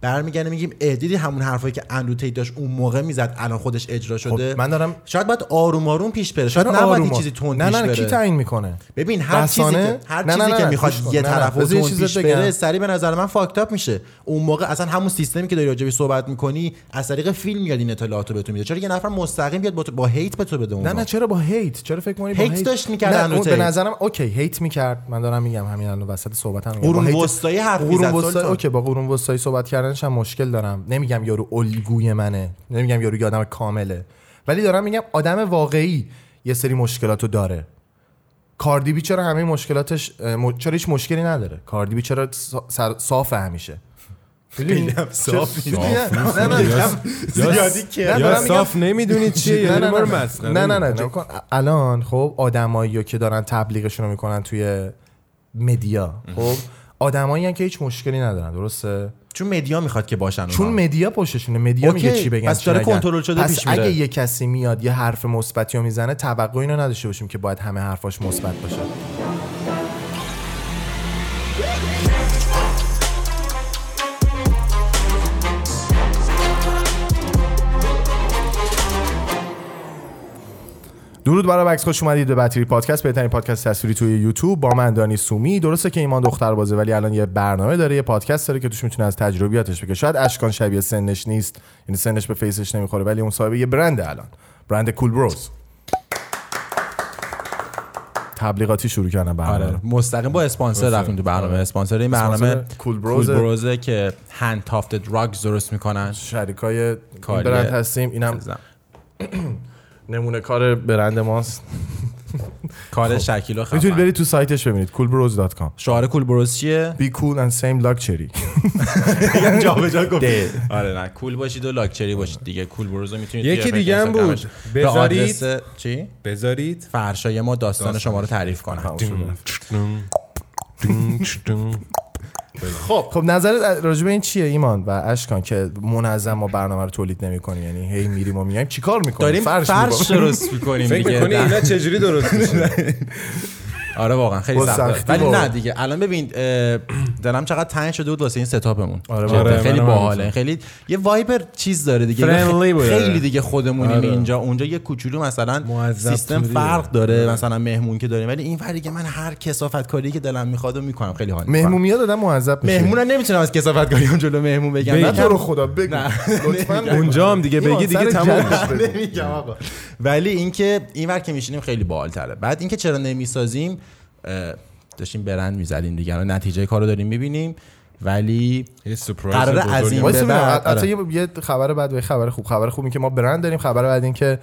برمیگردیم میگیم اه دیدی همون حرفایی که اندرو تیت داشت اون موقع می‌زد الان خودش اجرا شده خب من دارم شاید باید آروم آروم پیش بره شاید نباید یه آ- چیزی تند نه نه نه کی تعیین می‌کنه ببین هر چیزی رسانه؟ که هر نه، چیزی نه، که نه، می‌خواد. یه نه، نه، طرف تند چیز پیش. بره سری به نظر من fucked up میشه اون موقع اصلا همون سیستمی که داری راجبی صحبت می‌کنی از طریق فیلم میاد این اطلاعاتو بهتون میده چرا یه نفر مستقیم بیاد با, با hate به تو بده اون نه نه؟ چرا با hate چرا فکر می‌کنی hate داشت می‌کرد نه اون به. نظرم اوکی hate می‌کرد من دارم میگم همین الان وسط صحبتم قرون وسطایی حرف قرون می‌زد، وسطایی. اوکی با قرون وسطایی صحبت کردنش هم مشکل دارم. نمیگم یارو الگوی منه نمیگم یارو آدم کامله. ولی دارم میگم آدم واقعی یه سری مشکلاتو داره. کاردیبی چرا همه مشکلاتش چرا هیچ مشکلی نداره؟ کاردیبی چرا صافه همیشه. هم صاف. نه نه زیادی که صاف نمی‌دونی چیه یا نه نه نه نه. الان خب آدمایی که دارن تبلیغشون رو می‌کنن توی media. خب آدمایی که هیچ مشکلی ندارن درسته؟ چون media می‌خواد که باشن چون. media پشتشونه media میگه چی بگن پس داره. کنترل شده پس پیش میره. اگه یه کسی میاد یه حرف مثبتی رو می‌زنه توقع اینو نداشته باشیم که باید همه حرفاش مثبت باشه درود برای بکس خوش اومدید به بطری پادکست بهترین پادکست تصویری توی یوتیوب. با من دانی سومی. درسته که ایمان دختر بازه ولی الان یه برنامه داره یه پادکست داره که توش می‌تونه از تجربیاتش بگه. شاید اشکان شبیه سنش نیست یعنی سنش به فیسش نمی‌خوره ولی اون صاحب یه برند الان. برند کول بروز تبلیغاتی شروع کردن برنامه. آره مستقیم با اسپانسر. رفتیم تو برنامه. آره. اسپانسر این برنامه کول بروزه. که هند تافت دراگز درست می‌کنن. شریکای. برند هستیم. اینم نمونه کار برند ماست. کار شکیل و می‌تونید برید تو سایتش ببینید coolbros.com شعار بروز چیه؟ Be cool and same luxury جا به جا گفت. آره نه. کول باشید و لاکچری باشید دیگه. بروز رو می‌تونید یکی دیگه هم بود. بذارید. چی؟ بذارید. فرشای ما داستان شما رو تعریف کنم. خب. خب نظرت راجع به این چیه ایمان و اشکان که منظم ما برنامه رو تولید نمی‌کنیم؟ یعنی هی میریم و میایم چیکار می‌کنیم؟ داریم فرش می‌کنیم؟ درست می‌کنیم فکر می‌کنی اینا چجوری درست میشه؟ آره واقعا خیلی سخته. ولی. نه دیگه. الان ببین دلم چقدر تنگ شده بود واسه این ستاپمون. آره،. آره، خیلی باحاله. خیلی یه وایبر چیز داره دیگه. خیلی دیگه خودمونیم آره. اینجا. اونجا یه کوچولو مثلا سیستم. فرق داره. مثلا مهمون که داریم. ولی این ور دیگه من هر کسافت کاری که دلم می‌خواد و می‌کنم. خیلی حال می‌کنم. مهمون میاد آدم معذب میشه مهمون نمی‌تونم از کسافت کاری جلو مهمون بگم. نه نه تو رو خدا بگو. لطفاً اونجا هم دیگه بگی دیگه تموم میشه. نمیگم آقا. ولی اینکه اینور که میشینیم خیلی باحال تره. بعد اینکه چرا نمی‌سازیم داشتیم برند می‌زدیم دیگه. الان نتیجه کارو داریم می‌بینیم ولی یه سورپرایز قراره از. این به ببینم، بعد، یه خبر بد و یه خبر خوب. خبر خوب این که ما برند داریم خبر بعد این که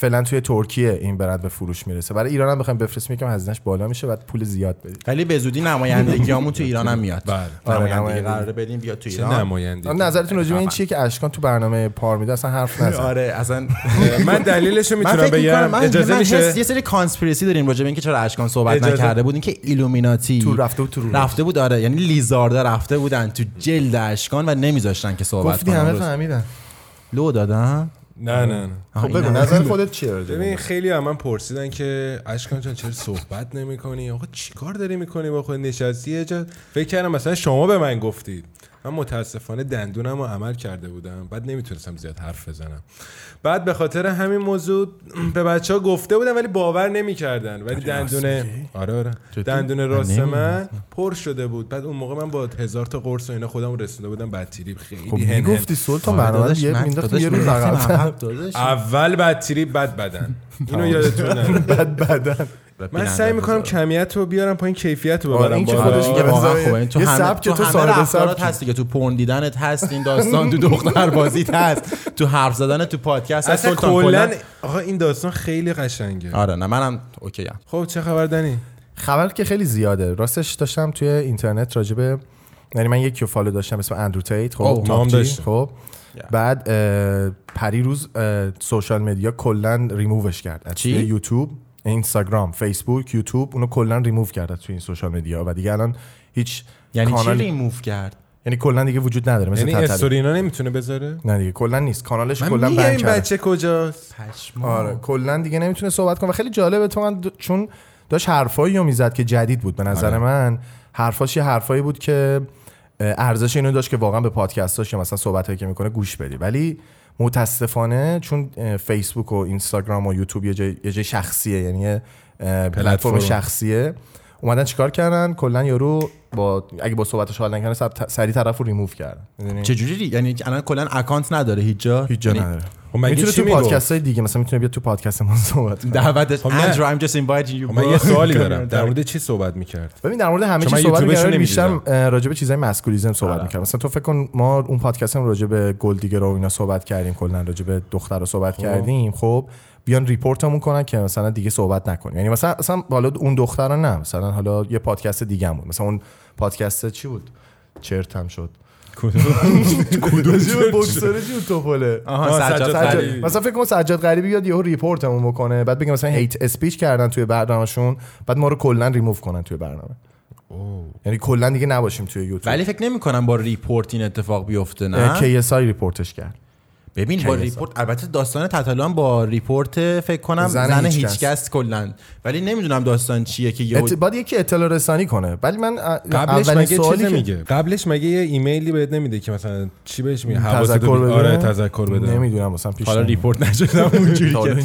فعلا توی ترکیه این برند به فروش می‌رسه. برای ایران هم بخوایم بفرستیم یکم هزینه‌اش بالا میشه بعد پول زیاد بدید ولی به زودی نمایندگیامون تو ایران هم میاد. بله. آره، نمایندگی نمایندگی. قراره بدیم بیاد تو چه ایران. نمایندگی؟ نظرتون راجع به این. چیه که اشکان تو برنامه پارمیده اصلا حرف نزد آره اصلا من دلیلش می‌تونم بگم. من اجازه میشه؟ یه سری conspiracy داریم راجع به اینکه چرا اشکان صحبت نکرده بود. اینکه ایلومیناتی تو رفته بود تو رو رفته بود آره. یعنی lizard ا رفته بودن تو جلد اشکان و نمیذاشتن که صحبت گفتی همه فهمیدن. لو دادن. نه نه نه. آها، خب بگو. نظر خودت چیه ببین؟ خیلی هم من پرسیدن که اشکان جان چرا صحبت نمی کنی آقا چیکار داری می‌کنی با خود نشستی؟ جا فکر کردم مثلا شما به من گفتید. من متاسفانه دندونم رو عمل کرده بودم. بعد نمی‌تونستم زیاد حرف بزنم. بعد به خاطر همین موضوع به بچه ها گفته بودم ولی باور نمی‌کردن. ولی دندون آره آره. دندون راست من پر شده بود. بعد اون موقع من با هزار تا قرص و اینا خودم رسونده بودم. بدتریب خیلی خب هن. می‌گفتی سلطان آره برنامه یه یه روز. اول بدتریب بعد بدن. اینو یادتون بد بدن. من سعی می‌کنم کمیت رو بیارم پایین کیفیت رو آره، ببرم که. خودش دیگه واقعا. خوبه. این تو همه تو تو همه رفتارات. هست دیگه توپ ون دیدنت هست این داستان تو دختر بازیت هست. تو حرف زدن تو پادکست هست اصلا سلطان کلا آقا این داستان خیلی قشنگه. آره نه منم اوکی ام خب چه خبر دنی؟ خبر که خیلی زیاده. راستش داشتم توی اینترنت راجبه یعنی من یکی رو follow داشتم اسم اندرو تیت. خب نام جی، داشته. خب. Yeah. بعد پری روز social media کلا ریمووش کرد. از یوتیوب. اینستاگرام فیسبوک یوتیوب اونو کلا ریموو کرد از توی این سوشال مدیا و دیگه الان هیچ یعنی چی کانال ریموو کرد؟ یعنی کلا دیگه وجود نداره مثل یعنی. استوری اینا نمی‌تونه بذاره؟ نه دیگه کلا نیست. کانالش کلا میگم ban این کرده. بچه کجاست؟ آره کلا دیگه نمی‌تونه صحبت کنه. و خیلی جالبه تو من چون داشت حرفایی رو می‌زد که جدید بود به نظر آره. من. حرفاش یه حرفایی بود که ارزش اینو داشت که واقعا به پادکستاش یا مثلا صحبتایی که می‌کنه گوش بدی. ولی متاسفانه چون فیسبوک و اینستاگرام و یوتیوب یه جای, یه جای شخصیه یعنی پلتفرم. شخصیه اومدن چیکار کردن؟ کلا یارو با اگه با صحبتش حال نکنه سب- سریع طرف رو ریموو کردن. می‌دونی؟ چجوری؟ ری- یعنی الان کلا account نداره هیچ جا؟ هیچ جا یعنی نداره. خب می‌تونه تو؟ پادکست های دیگه مثلا می‌تونه بیاد تو پادکست ما صحبت کنه. دعوتش خب. Andrew I'm just inviting you خب من. یه سوالی دارم. در مورد چی صحبت می‌کرد؟ ببین در مورد همه چی صحبت می‌کردم بیشتر راجع به چیزای masculism صحبت آره. می‌کردم. مثلا تو فکر کن ما اون پادکست هم راجع به گل دیگه رو اینا صحبت کردیم کلا راجع به دختر رو صحبت کردیم. خب بیان report مون کنن که مثلا دیگه صحبت نکنیم. یعنی مثلا اصلا حالا اون دختر نه مثلا حالا یه پادکست دیگه بود مثلا اون پادکست چی بود؟ چرت هم شد. کدوم؟ بوکسر چی توپله. مثلا فکر کن سجاد غریبی بیاد یهو report مون بکنه بعد بگه مثلا hate speech کردن توی برنامهشون بعد ما رو کلا ریموو کنن توی برنامه. یعنی کلا دیگه نباشیم توی یوتیوب ولی فکر نمی کنم با report این اتفاق بیفته نه؟ KSI report ش کرد. ببین با. report البته داستان تتلان با report فکر کنم زن زن, هیچکس. کلا. ولی نمی‌دونم داستان چیه که یهو ات... باید یکی اطلاع رسانی کنه. ولی من ا- قبلش اولین مگه سوالی که- میگه؟ قبلش مگه یه ایمیلی بهت نمیده که مثلا چی بهش میگه؟ تذکر بده. آره تذکر بده. نمی‌دونم مثلا پیش حالا. report نشدم اونجوری که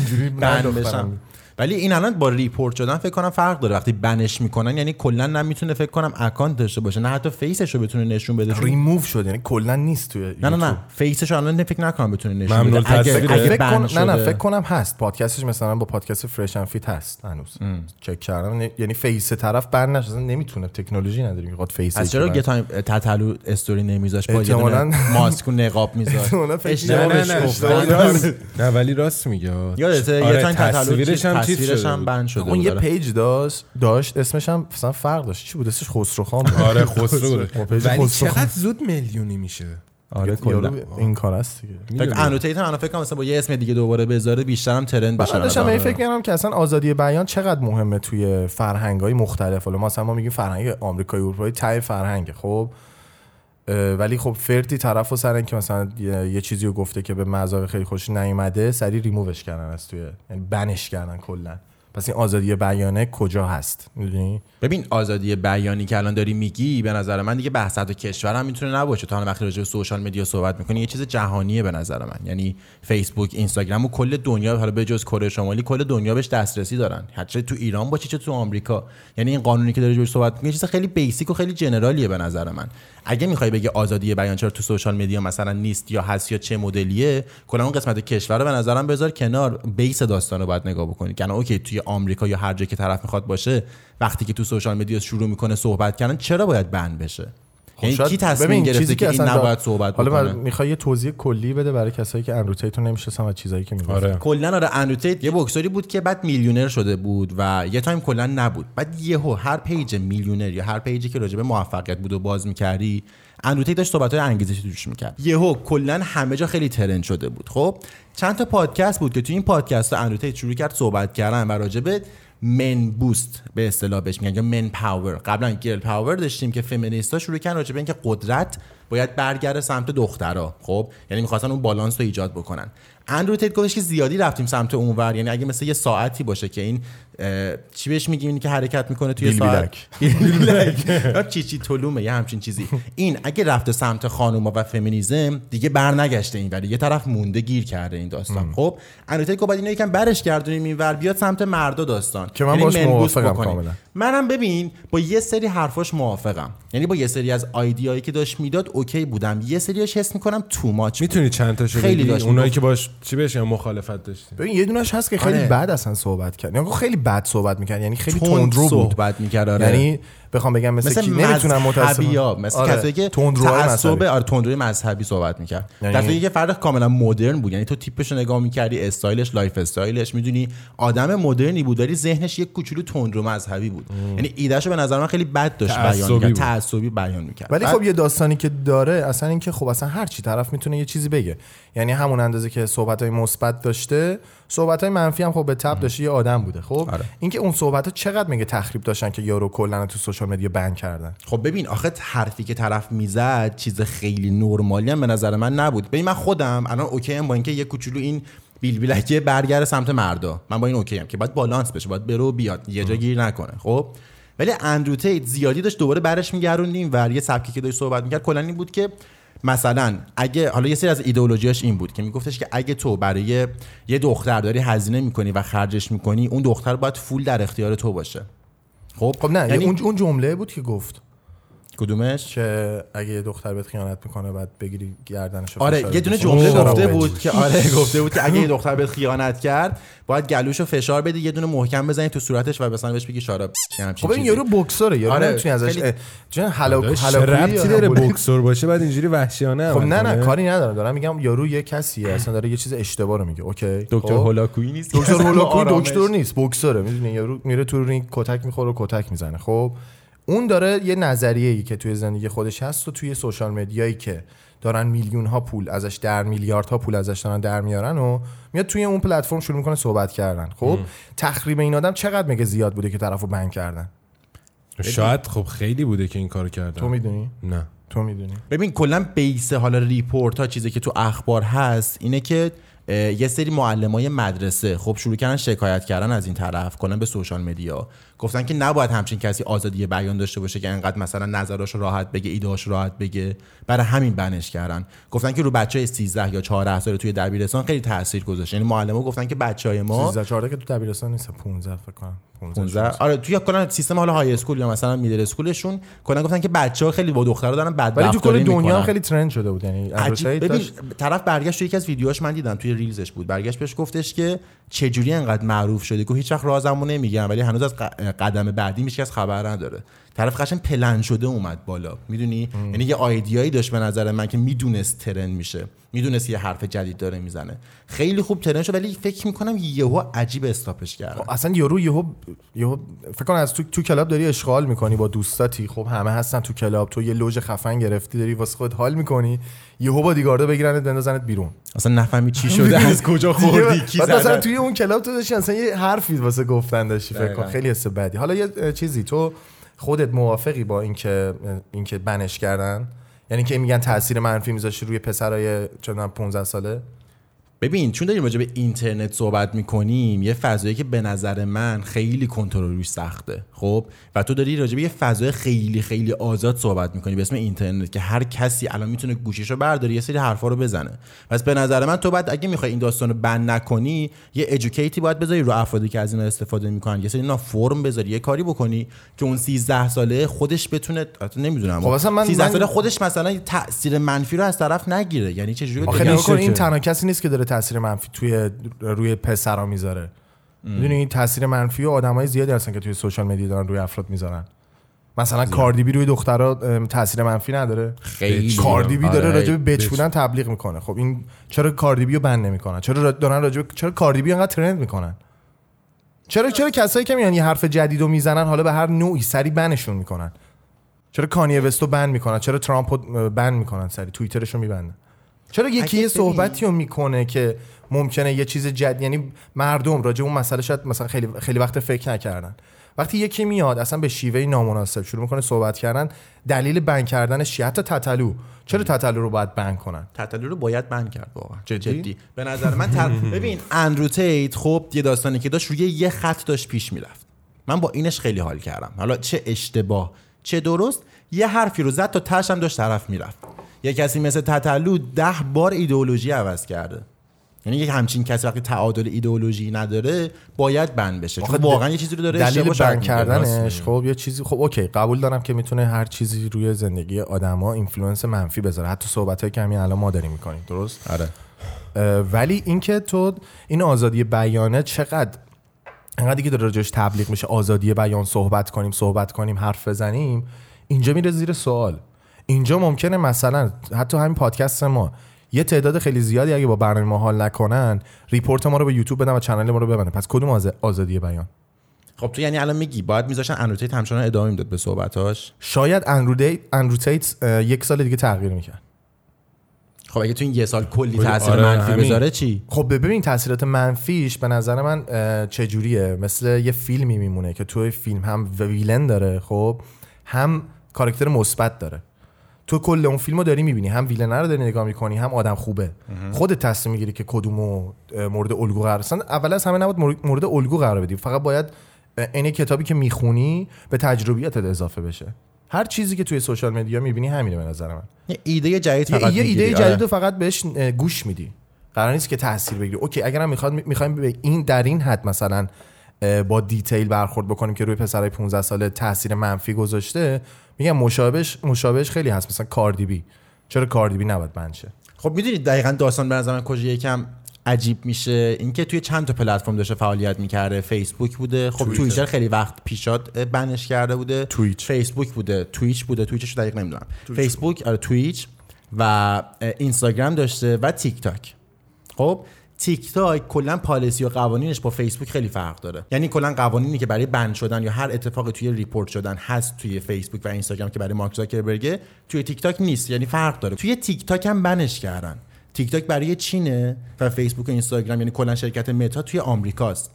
ban ولی این الان با report شدن فکر کنم فرق داره. وقتی ban ش می‌کنن یعنی کلا نمی‌تونه فکر کنم account داشته باشه. نه حتی face ش رو بتونه نشون بده. چون- ریموو شد یعنی کلا نیست توی نه نه نه. face ش رو الان فکر نکنم بتونه نشون بده. اگه. اگه فکر ban. نه نه شده. فکر کنم هست. پادکستش مثلا با پادکست فرش ان فیت هست هنوز. چک کردم. یعنی- فیس طرف بر نشه. اصلا نمی‌تونه. تکنولوژی نداریم می‌خواد فیس از چرا گتایم تتلو استوری نمیذاش؟ با یه ماسک و نقاب میذاش. اشتباه بهش نه. ولی راست میگه. یادته آره، یه تایم تتلو تصویرش هم. بند شده اون یه آره. پیج داشت داشت اسمش هم مثلا فرق داشت. چی بود؟ اسمش خسرو خان بود. آره خسرو. بود ولی چقدر زود میلیونی میشه؟ آره کلا. این کار است دیگه. فکر. اندرو تیت هم فکر کنم مثلا با یه اسم دیگه دوباره بذاره بیشتر هم trend بشه. من داشتم آره. فکر می‌کردم که اصلا آزادی بیان چقدر مهمه توی فرهنگ‌های مختلف. حالا مثلا ما میگیم فرهنگ آمریکایی اروپایی تای فرهنگه خب؟ ولی خب فرتی طرف و سر اینکه مثلا یه, چیزی رو گفته که به مذاق خیلی خوش نیومده سری ریمووش کردن از توی یعنی ban ش کردن کلا. پس این آزادی بیانه کجا هست؟ می‌دونی؟ ببین آزادی بیانی که الان داری میگی به نظر من دیگه بحث و کشور هم می‌تونه نباشه. تا وقتی راجع به social media صحبت می‌کنی یه چیز جهانیه به نظر من. یعنی فیسبوک اینستاگرام و کل دنیا حالا به جز کره شمالی کل دنیا بهش دسترسی دارن. چه تو ایران باشه چه تو آمریکا. یعنی این قانونی که داری روش صحبت می‌کنی چیز خیلی basic و خیلی general یه به نظر من. اگه می‌خوای بگی آزادی بیان چرا تو social media مثلا نیست یا هست یا چه مدلیه کلا اون قسمت کشور رو به نظرم بذار کنار base داستان رو باید نگاه بکنی. الان OK توی آمریکا یا هر جا که طرف می‌خواد باشه وقتی که تو social media شروع می‌کنه صحبت کردن چرا باید ban بشه؟ یعنی شاید- کی تصمیم ببین، گرفته چیزی که این نباید صحبت حالا بکنه؟ من می‌خوای یه توضیح کلی بده برای کسایی که اندرو تیتو نمی‌شناسن و چیزایی که میگه آره. کلا آره اندرو تیت یه بوکسوری بود که بعد میلیونر شده بود و یه تایم کلا نبود. بعد یهو هر page میلیونر یا هر page ی که راجع به موفقیت بود و باز می‌کردی اندرو تیت داشت صحبت های انگیزشی توش می‌کرد. یهو کلا همه جا خیلی trend شده بود. خب چند تا پادکست بود که تو این پادکست اندرو تیت شروع کرد صحبت کردن و راجع به man boost به اصطلاح بهش میگن یا man power قبلا girl power داشتیم که فمینیستا شروع کردن راجع به اینکه قدرت باید برگرده سمت دخترها خب یعنی می‌خواستن اون بالانس رو ایجاد بکنن. اندرو تیت گفتش که زیادی رفتیم سمت اونور یعنی اگه مثل یه ساعتی باشه که این چی بهش میگیم؟ اینی که حرکت می‌کنه توی ساعت. بیلک. چی چی تلومه یه همچین چیزی. این اگه رفته سمت خانوما و فمینیزم دیگه برنگشته این ولی. یه طرف مونده گیر کرده این داستان. خب گفت باید اینو یکم برش گردونیم اینور بیاد سمت مردا داستان. که من یعنی باش موافقم. کاملا. منم ببین با یه سری حرفاش موافقم. یعنی با یه سری از آیدیایی که داشت می‌داد اوکی بودم. یه سریاش حس می‌کنم too much می‌تونی چند تاشو خیلی داشت اونایی. که باش چی بهش مخالفت داشتی. ببین یه دونش هست که خیلی آره. بد اصلا صحبت کرد. یعنی خیلی بد صحبت می‌کرد. یعنی خیلی تند تندرو بود. صحبت می‌کرد آره. یعنی بخوام بگم مثل, مثل کی؟ نمی‌تونم مثل آره. کسایی که تعصب مذهبی. آره تندروی مذهبی صحبت می‌کرد. یعنی- صورتی که فرد کاملا مدرن بود یعنی تو تیپش رو نگاه می‌کردی استایلش lifestyle ش می‌دونی. آدم مدرنی بود ولی ذهنش یک کوچولو تندرو مذهبی بود. یعنی ایدهشو به نظر من خیلی بد داشت بیان می‌کرد. تعصبی بیان می‌کرد. ولی خب یه داستانی که داره اصلا اینکه خب اصلا هر چی طرف می‌تونه یه چیزی بگه. یعنی همون اندازه که صحبت های مثبت داشته صحبت های منفی هم خب به تبع داشته یه آدم بوده خب؟ آره. اینکه اون صحبت ها چقدر میگه تخریب داشتن که یارو کلا تو social media ban کردن. خب ببین آخه حرفی که طرف می‌زد چیز خیلی نرمالی هم به نظر من نبود. ببین من خودم الان OK ام با اینکه یه کوچولو این بیل بیلکه برگرده سمت مردا. من با این OK ام که باید بالانس بشه باید برو بیاد یه جا گیر نکنه. خب؟ ولی اندرو تیت زیادی داشت دوباره برش میگردوندیم و یه سبکی که داشت صحبت می‌کرد کلا این بود که مثلا اگه حالا یه سری از ایدئولوژیاش این بود که میگفتش که اگه تو برای یه دختر داری هزینه می‌کنی و خرجش می‌کنی اون دختر باید فول در اختیار تو باشه. خب خب نه یعنی اون اون جمله بود که گفت. کدومش؟ که اگه یه دختر بهت خیانت می‌کنه بعد بگیری گردنش آره یه دونه جمله گفته بود که آره گفته بود که اگه یه دختر بهت خیانت کرد باید گلوشو فشار بدی یه دونه محکم بزنی تو صورتش و مثلا بهش بگی شارا خب این یارو بوکسوره یارو آره، نمی‌تونی ازش خیلی- جن حلوی ربطی داره بوکسور باشه؟ بعد اینجوری وحشیانه خب نه نه؟ کاری ندارم. دارم میگم یارو یه کسیه اصلا داره یه چیز اشتباه رو میگه OK؟ دکتر خب؟ هولاکویی نیست دکتر اصلا هولاکوی آرامش. دکتر نیست بوکسوره می‌دونی؟ یارو میره تو رینگ کتک می‌خوره و کتک می‌زنه خب؟ اون داره یه نظریه ای که توی زندگی خودش هست و توی social media یی که دارن میلیون ها پول ازش در میلیارد ها پول ازش دارن در میارن و میاد توی اون پلتفرم شروع می‌کنه صحبت کردن. خب تخریب این آدم چقدر مگه زیاد بوده که طرفو ban کردن؟ شاید خب خیلی بوده که این کارو کردن. تو می‌دونی؟ نه. تو می‌دونی. ببین کلا base حالا report ها چیزی که تو اخبار هست اینه که یه سری معلمای مدرسه خب شروع کردن شکایت کردن از این طرف کلا به social media گفتن که نباید همچین کسی آزادی بیان داشته باشه که انقدر مثلا نظراشو راحت بگه ایدهاش راحت بگه. برای همین بنش کردن. گفتن که رو بچه های 13 یا 14 ساله توی دبیرستان خیلی تاثیر گذاشت. یعنی معلم‌ها گفتن که بچه های ما 13 14 که تو دبیرستان نیست 15 فکر کنم. 15 15 آره توی کلا سیستم حالا های اسکول یا مثلا میدل اسکولشون کلا گفتن که بچه‌ها خیلی با دخترا دارن بد ولی تو کل دنیا می‌کنن. خیلی ترند شده بود. یعنی ببین طرف برگشت توی یکی از ویدیوهاش من دیدم. توی ریلزش بود. برگشت بهش گفتش که چجوری انقدر معروف شده؟ که هیچ وقت رازمو نمیگم ولی هنوز از قدم بعدی میشه از خبر نداره. طرف قشنگ پلن شده اومد بالا. می‌دونی؟ یعنی یه idea یی داشت به نظر من که می‌دونست trend میشه. می‌دونست یه حرف جدید داره می‌زنه. خیلی خوب trend شد ولی فکر می‌کنم یهو عجیب stop ش کردن اصلا یارو یهو یهو فکر کنم از تو تو club داری اشغال می‌کنی با دوستاتی. خب همه هستن تو club. تو یه لژ خفن گرفتی داری واسه خود حال می‌کنی. یهو با بادیگاردا بگیرنت بندازنت بیرون. اصلا نفهمی چی شده از کجا خوردی کی مثلا توی اون club تو داشتی اصلا یه حرفی واسه گفتن داشتی فکر کن. خیلی حس بدی حالا یه چیزی تو خودت موافقی با اینکه اینکه بنش کردن؟ یعنی که میگن تاثیر منفی میذاشته روی پسرای چندان 15 ساله؟ ببین چون داریم راجع به اینترنت صحبت می‌کنیم یه فضایی که به نظر من خیلی کنترل روش سخته خب؟ و تو داری راجع به یه فضای خیلی خیلی آزاد صحبت می‌کنی به اسم اینترنت که هر کسی الان می‌تونه گوشیشو برداره یه سری حرفا رو بزنه. پس به نظر من تو بعد اگه می‌خوای این داستان رو بند نکنی یه ادوکیتی باید بذاری رو افرادی که از اینا استفاده می‌کنن یه سری اینا فرم بذاری یه کاری بکنی که اون 13 ساله خودش بتونه نمی‌دونم خب اصلا من- 13 من- ساله خودش مثلا تاثیر منفی رو از طرف نگیره. یعنی چه جوری این تنها کسی نیست که داره تاثیر منفی توی روی پسرا می‌ذاره. می‌دونی این تاثیر منفی و آدمای زیادی هستن که توی سوشال مدیا دارن روی افراد می‌ذارن. مثلا کاردی بی روی دخترا ام، تاثیر منفی نداره. خیلی. کاردی بی داره آره. راجع به بچ بودن تبلیغ می‌کنه. خب این چرا کاردی بی رو بند نمی‌کنن؟ چرا را- دارن راجع چرا کاردی بی انقدر ترند می‌کنن؟ چرا چرا کسایی که میان یه حرف جدید رو می‌زنن حالا به هر نوعی سری بنشون می‌کنن؟ چرا کانیه وستو بند می‌کنن؟ چرا ترامپ رو بند می‌کنن سری؟ توییترشو میبندن. چرا یکی یه صحبتی رو می‌کنه که ممکنه یه چیز جد یعنی مردم راجع اون مسئله شاید مثلا خیلی خیلی وقت فکر نکردن. وقتی یکی میاد اصلا به شیوه نامناسب شروع می‌کنه صحبت کردن دلیل بند کردنش چیه حتی تتلو. چرا تتلو رو باید بند کنن؟ تتلو رو باید بند کرد واقعا. جدی؟ جدی؟ به نظر من تر... ببین اندرو تیت خب یه داستانی که داشت روی یه خط داشت پیش می‌رفت. من با اینش خیلی حال کردم. حالا چه اشتباه چه درست یه حرفی رو زد تا تش هم داشت طرف می‌رفت. یه کسی مثل تتلو ده بار ایدئولوژی عوض کرده. یعنی یک همچین کسی وقتی تعادل ایدئولوژی نداره باید ban بشه. چون واقعا یه چیزی رو داره دلیل ban. کردنش خب یه چیزی خب OK قبول دارم که می‌تونه هر چیزی روی زندگی آدما influence منفی بذاره. حتی صحبتایی که همین الان ما داریم می‌کنیم درست؟ آره. ولی اینکه تو این آزادی بیانه چقدر انقدر که داره راجعش تبلیغ میشه آزادی بیان صحبت کنیم صحبت کنیم حرف بزنیم اینجا میره زیر سوال. اینجا ممکنه مثلا حتی همین پادکست ما یه تعداد خیلی زیادی اگه با برنامه ما حال نکنن report ما رو به یوتیوب بدن و channel ما رو ببندن پس کدوم آز- آزادی بیان؟ خب تو یعنی الان میگی باید میذاشن اندرو تیت همچنان ادامه می‌داد به صحبتاش؟ شاید اندرو, دی... اندرو تیت اه، یک سال دیگه تغییر می‌کرد. خب اگه تو این یه سال کلی آره، تاثیر منفی همین. بذاره چی؟ خب ببین تاثیرات منفیش به نظر من چجوریه؟ مثل یه فیلمی میمونه که توی فیلم هم ویلن داره خب هم کاراکتر مثبت داره. تو کل اون فیلمو داری می‌بینی. هم ویلن رو داری نگاه می‌کنی هم آدم خوبه. خودت تصمیم می‌گیری که کدومو مورد الگو قرار اصلا اول از همه نباید مورد- الگو قرار بدی. فقط باید این کتابی که می‌خونی به تجربیاتت اضافه بشه. هر چیزی که توی social media می‌بینی همینه به نظر من. یه ایده جدید فقط یه ایده می‌گیری. جدید آره. رو فقط بهش گوش میدی. قرار نیست که تاثیر بگیری. OK اگرم می‌خواد می‌خوایم به این در این حد مثلا با detail برخورد بکنیم که روی پسرای 15 ساله تاثیر منفی گذاشته میگم مشابهش مشابهش خیلی هست. مثلا کاردیبی چرا کاردیبی نباید ban شه؟ خب می‌دونید دقیقا داستان به نظر من کجا یکم عجیب میشه. اینکه توی چند تا پلتفرم داشته فعالیت می‌کرده. فیسبوک بوده. خب توییتر خیلی وقت پیشا ban ش کرده بوده. تویچ. فیسبوک بوده. تویچ بوده. تویچش دقیق نمی‌دونم. فیسبوک آره تویچ و اینستاگرام داشته و تیک تاک خب تیک تاک کلا policy و قوانینش با فیسبوک خیلی فرق داره. یعنی کلا قوانینی که برای ban شدن یا هر اتفاقی توی report شدن هست توی فیسبوک و اینستاگرام که برای مارک زاکربرگ توی تیک تاک نیست. یعنی فرق داره. توی تیک تاک هم ban ش کردن. تیک تاک برای چینه و فیسبوک و اینستاگرام یعنی کلا شرکت متا توی آمریکاست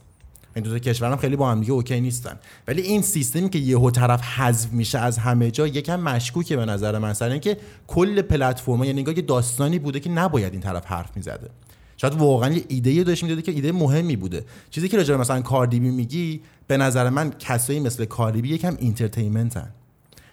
این دو تا کشورم خیلی با هم دیگه OK نیستن. ولی این سیستمی که یهو طرف حذف میشه از همه جا یکم مشکوکه به نظر من سر اینکه کل پلتفرما یعنی انگار داستانی بوده که نباید این طرف حرف می‌زده. شاید واقعا یه ایده داشت می‌داده که ایده مهمی بوده. چیزی که راجع مثلا Cardi B میگی به نظر من کسایی مثل Cardi B یکم entertainmentن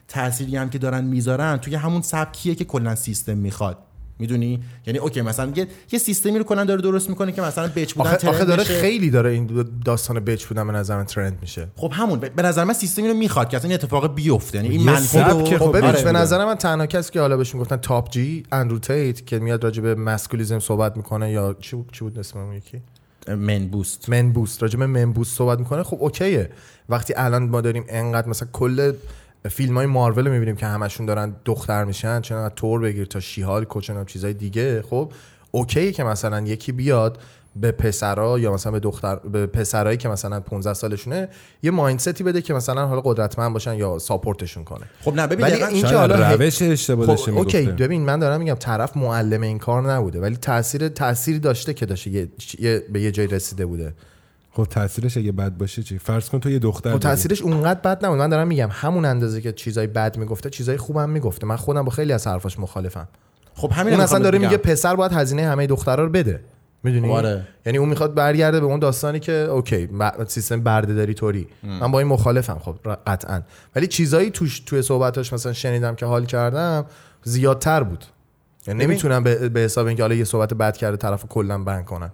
تأثیری هم که دارن می‌ذارن توی همون سبکیه که کلا سیستم می‌خواد. می‌دونی؟ یعنی okay مثلا یه, یه سیستمی رو کلا داره درست می‌کنه که مثلا bitch بودن آخه, آخه داره بشه. خیلی داره این داستان بچ بودن به نظر من ترند میشه. خب همون به نظر من سیستمی رو می‌خواد که اصلا این اتفاق بیفته. یعنی این رو سبک خب ببین آره، به نظر من تنها کسی که حالا بهش می‌گفتن تاپ جی اندرو تیت که میاد راجع به مسکولیزم صحبت می‌کنه یا چی بود چی بود اسم اون یکی؟ من بوست. من بوست. راجع به من بوست صحبت می‌کنه خب اوکیه. وقتی الان ما داریم انقدر مثلا کل فیلم های مارول رو می‌بینیم که همشون دارن دختر میشن چون از تور بگیر تا شیهال کوچن چیزای دیگه. خب اوکیه که مثلا یکی بیاد به پسرا یا مثلا به دختر به پسرایی که مثلا 15 سالشونه یه مایندستی بده که مثلا حالا قدرتمند باشن یا ساپورتشون کنه. خب نه ببین ولی این که حالا روش اشتباه خب اوکی ببین من دارم میگم طرف معلم این کار نبوده ولی تاثیر تأثیری داشته که داشته یه, یه- به یه جای رسیده بوده. خب تاثیرش اگه بد باشه چی؟ فرض کن تو یه دختر خب. تاثیرش اونقدر بد نبود. من دارم میگم همون اندازه که چیزای بد می‌گفته چیزای خوبم می‌گفته. من خودم با خیلی از حرفاش مخالفم. خب همین اون اصلا داره. میگه پسر باید هزینه همه دخترها رو بده. می‌دونی؟ آره. یعنی اون می‌خواد برگرده به اون داستانی که اوکی ب- سیستم بردهداری طوری من با این مخالفم خب قطعا. ولی چیزایی توش توی صحبتاش مثلا شنیدم که حال کردم زیادتر بود. یعنی نمی‌تونم به, به حساب اینکه حالا یه صحبت بد کرده طرفو کلا بند کنن.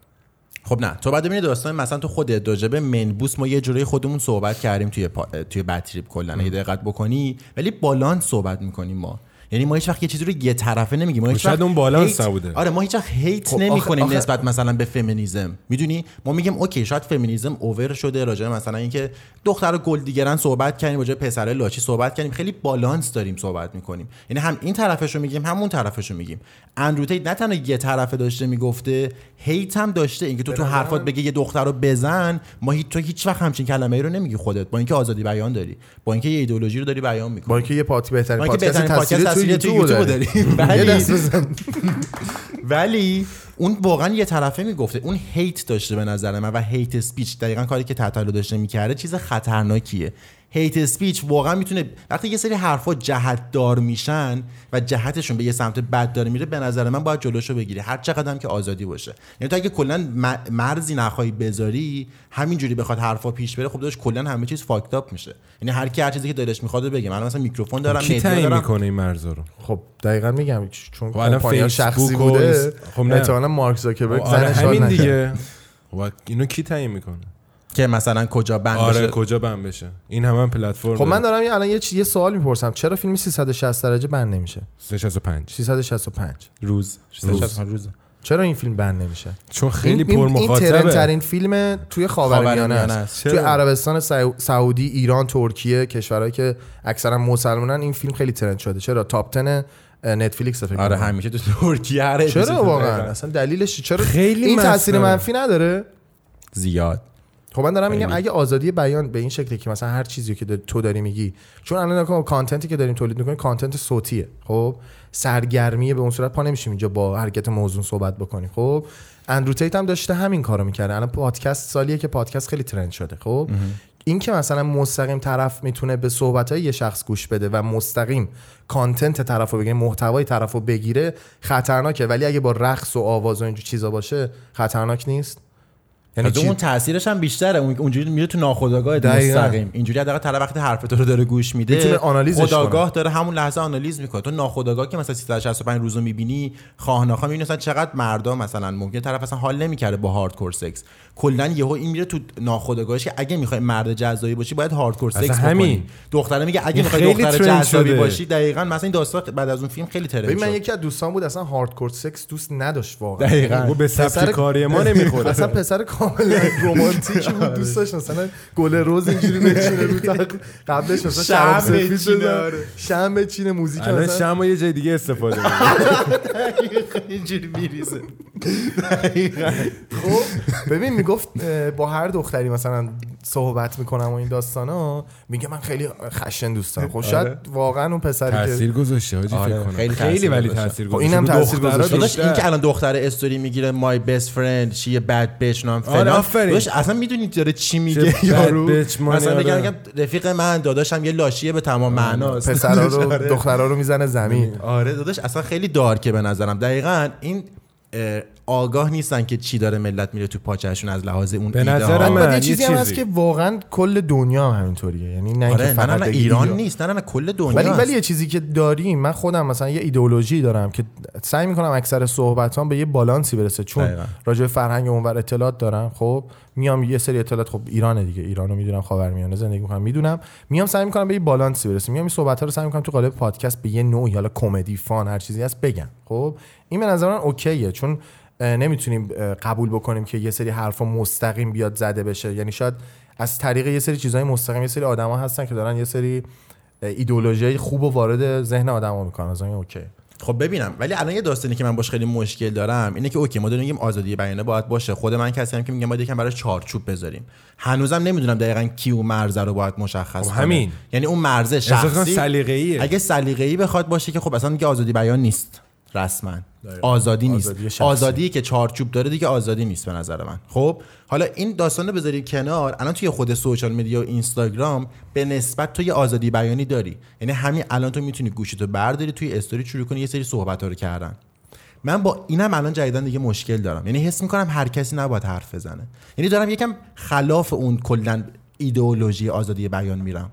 خب نه تو بعد ببینی داستان مثلا تو خودت راجع به منبوس ما یه جوری خودمون صحبت کردیم توی پا... توی بتریپ کلا. اگه دقت بکنی ولی بالانس صحبت می‌کنیم ما. یعنی ما هیچ وقت یه چیزی رو یه طرفه نمیگیم. ما هیچ وقت اون بالانس نبوده. آره ما هیچ وقت hate خب نمی‌کنیم آخه- نسبت مثلا به فمینیزم. می‌دونی؟ ما میگیم okay شاید فمینیزم over شده راجع به مثلا اینکه دختر gold diggerان صحبت کردیم راجع پسر لاچی صحبت کردیم. خیلی بالانس داریم صحبت می‌کنیم. یعنی هم این طرفش رو میگیم هم اون طرفش رو میگیم. Andrew Tate نه تنها یه طرفه داشته می‌گفته hate هم داشته. اینکه تو تو حرفات بگی یه دختر رو بزن ما هیچ تو هیچ وقت همچین کلمه ای رو نمیگی خودت. با اینکه آزادی بیان داری. با اینکه یه ایدئولوژی رو داری بیان می‌کنی. با اینکه یه پاتی بهترین اینکه پادکست تصویری یوتیوب داری. یه ولی- دست بزن. ولی اون واقعا یه طرفه می‌گفته. اون هیت داشته به نظر من و هیت اسپیچ دقیقا کاری که تطلو داشته می‌کرده چیز خطرناکیه. هیت اسپیچ واقعا می‌تونه وقتی یه سری حرفا جهت دار میشن و جهتشون به یه سمت بد داره میره به نظر من باید جلوشو بگیری. هر چقدر هم که آزادی باشه. یعنی تو اگه کلا مرزی نخواهی بذاری همینجوری بخواد حرفا پیش بره خب داشت کلا همه چیز فاکت اپ میشه. یعنی هر کی هر چیزی که دلش می‌خواد رو بگه. من مثلا میکروفون دارم کی تعیین دارم. می‌کنه این مرزا رو؟ خب دقیقا میگم چون خب کمپانی شخصی بوده خب نه. مارک زاکربرگ آره زنش حال همین نکرد. دیگه. خب اینو کی تعیین می‌کنه؟ که مثلا کجا بند آره بشه کجا بند بشه این هم, هم پلتفرم خب من دارم الان یه چی- یه سوال می‌پرسم چرا فیلم 360 درجه بند نمیشه 365 365 روز روز. روز. چرا این فیلم بند نمیشه چون خیلی این- پر این مخاطبه ترندترین فیلم توی خاورمیانه است. توی؟ عربستان سعو- سعودی ایران ترکیه کشورهایی که اکثرا مسلمانن این فیلم خیلی trend شده چرا top 10 Netflix فکر آره. همیشه تو ترکیه چرا واقعا. اصلا دلیلش چی؟ چرا خیلی این تاثیر. منفی نداره زیاد خب من دارم میگم. اگه آزادی بیان به این شکلی که مثلا هر چیزی که تو داری میگی چون الان contentی که داریم تولید می‌کنیم content صوتیه خب؟ سرگرمیه به اون صورت پا نمیشیم اینجا با حرکت موضوع صحبت بکنیم خب؟ Andrew Tate هم داشته همین کارو می‌کرده. الان پادکست سالیه که پادکست خیلی trend شده خب؟ این که مثلا مستقیم طرف می‌تونه به صحبت یه شخص گوش بده و مستقیم کانتنت طرف رو بگیره محتوای طرف رو بگیره خطرناکه. ولی اگه با رقص و آواز و اینجور چیزا باشه خطرناک نیست؟ یعنی چی اون تاثیرش هم بیشتره. اون اونجوری میره تو ناخودآگاه. مستقیم اینجوری حداقل طرف وقتی حرف تو رو داره گوش میده می‌تونه آنالیزش خودآگاه داره همون لحظه آنالیز می‌کنه. تو ناخودآگاه که مثلا 365 روزو می‌بینی خواه ناخواه می‌بینی مثلا چقدر مردا مثلا ممکن طرف اصلا حال نمی‌کرده با هاردکور سکس کلا یهو این میره تو ناخودآگاهش که اگه می‌خوای مرد جذابی باشی باید هاردکور سکس همین. بکنی. دختره میگه اگه می‌خوای دختر جذابی. باشی دقیقاً مثلا این داستان بعد از اون فیلم خیلی ترند من یکی از دوستان بود اصلا هاردکور سکس دوست نداشت واقعا. دقیقاً. یعنی به سبک کاری ما نمی‌خوره. اصلا پسر کاملا رمانتیکی بود دوست داشت مثلا گل روز اینجوری بچینه رو تخت. قبلش مثلا شراب سفید آره. شم بچینه موزیک الان مثلا. شمع یه جای دیگه استفاده می‌کنه. اینجوری میریزه. خب ببین می‌گفت با هر دختری مثلا صحبت می‌کنم و این داستانا میگه من خیلی خشن دوست دارم خب شاید آره. واقعا اون پسری که تاثیر گذاشته آره، فکر کنم خیلی خیلی ولی. تاثیر خب گذاشته اینم تاثیر گذاشته. این که الان دختر استوری می‌گیره مای بست فرند شی بد بچ نام فلان آره،. داداش اصلا می‌دونی داره چی میگه یارو مثلا بگم آره. رفیق من داداشم یه لاشیه به تمام معناست پسرا رو. دخترا رو می‌زنه زمین آره داداش اصلا خیلی دارکه به نظرم دقیقا این آگاه نیستن که چی داره ملت میره تو پاچهشون از لحاظ اون به ایده نظر ها. من- بعد یه چیزی هم هست. که واقعا کل دنیا هم همینطوریه یعنی نه آره نه فقط نه نه ایران یا- نیست نه نه نه کل دنیا ولی هست. ولی یه چیزی که داریم من خودم مثلا یه ایدئولوژی دارم که سعی می‌کنم اکثر صحبتام به یه بالانسی برسه چون. راجع به فرهنگ اونور اطلاعات دارم خب میام یه سری اطلاعات خب ایرانه دیگه ایرانو می‌دونم خاورمیانه زندگی می‌کنم می‌دونم میام سعی می‌کنم به یه بالانسی برسه میام این صحبت ها رو سعی می‌کنم تو قالب پادکست به یه نوعی حالا کمدی فان هر چیزی هست بگم خب این به نظر من okayه چون نمی‌تونیم قبول بکنیم که یه سری حرفا مستقیم بیاد زده بشه. یعنی شاید از طریق یه سری چیزهای مستقیم یه سری آدما هستن که دارن یه سری ایدئولوژی خوب و وارد ذهن آدما می‌کنن. از این okay. خب ببینم. ولی الان یه داستانی که من باش خیلی مشکل دارم اینه که okay ما داریم میگیم آزادی بیانیه باید باشه. خود من کسی هم که میگم باید یکم برای چارچوب بذاریم. هنوزم نمی‌دونم دقیقا کی اون مرزه رو باید مشخص خب کنه. همین. یعنی اون کنم شخصی سلیقه‌ایه. اگه سلیقه‌ای بخواد باشه که خب اصلا دیگه آزادی بیان نیست. رسما. آزادی نیست. آزادی. آزادی که چارچوب داره دیگه آزادی نیست به نظر من. خب حالا این داستان رو بذاری کنار. الان توی خود سوشال میدیا و اینستاگرام به نسبت تو یه آزادی بیانی داری. یعنی همین الان تو می‌تونی گوشیتو برداری توی استوری شروع کنی یه سری صحبت رو کردن. من با اینم الان جدیدن دیگه مشکل دارم. یعنی حس می‌کنم هر کسی نباید حرف بزنه. یعنی دارم یکم خلاف اون کلا ایدئولوژی آزادی بیان میرم.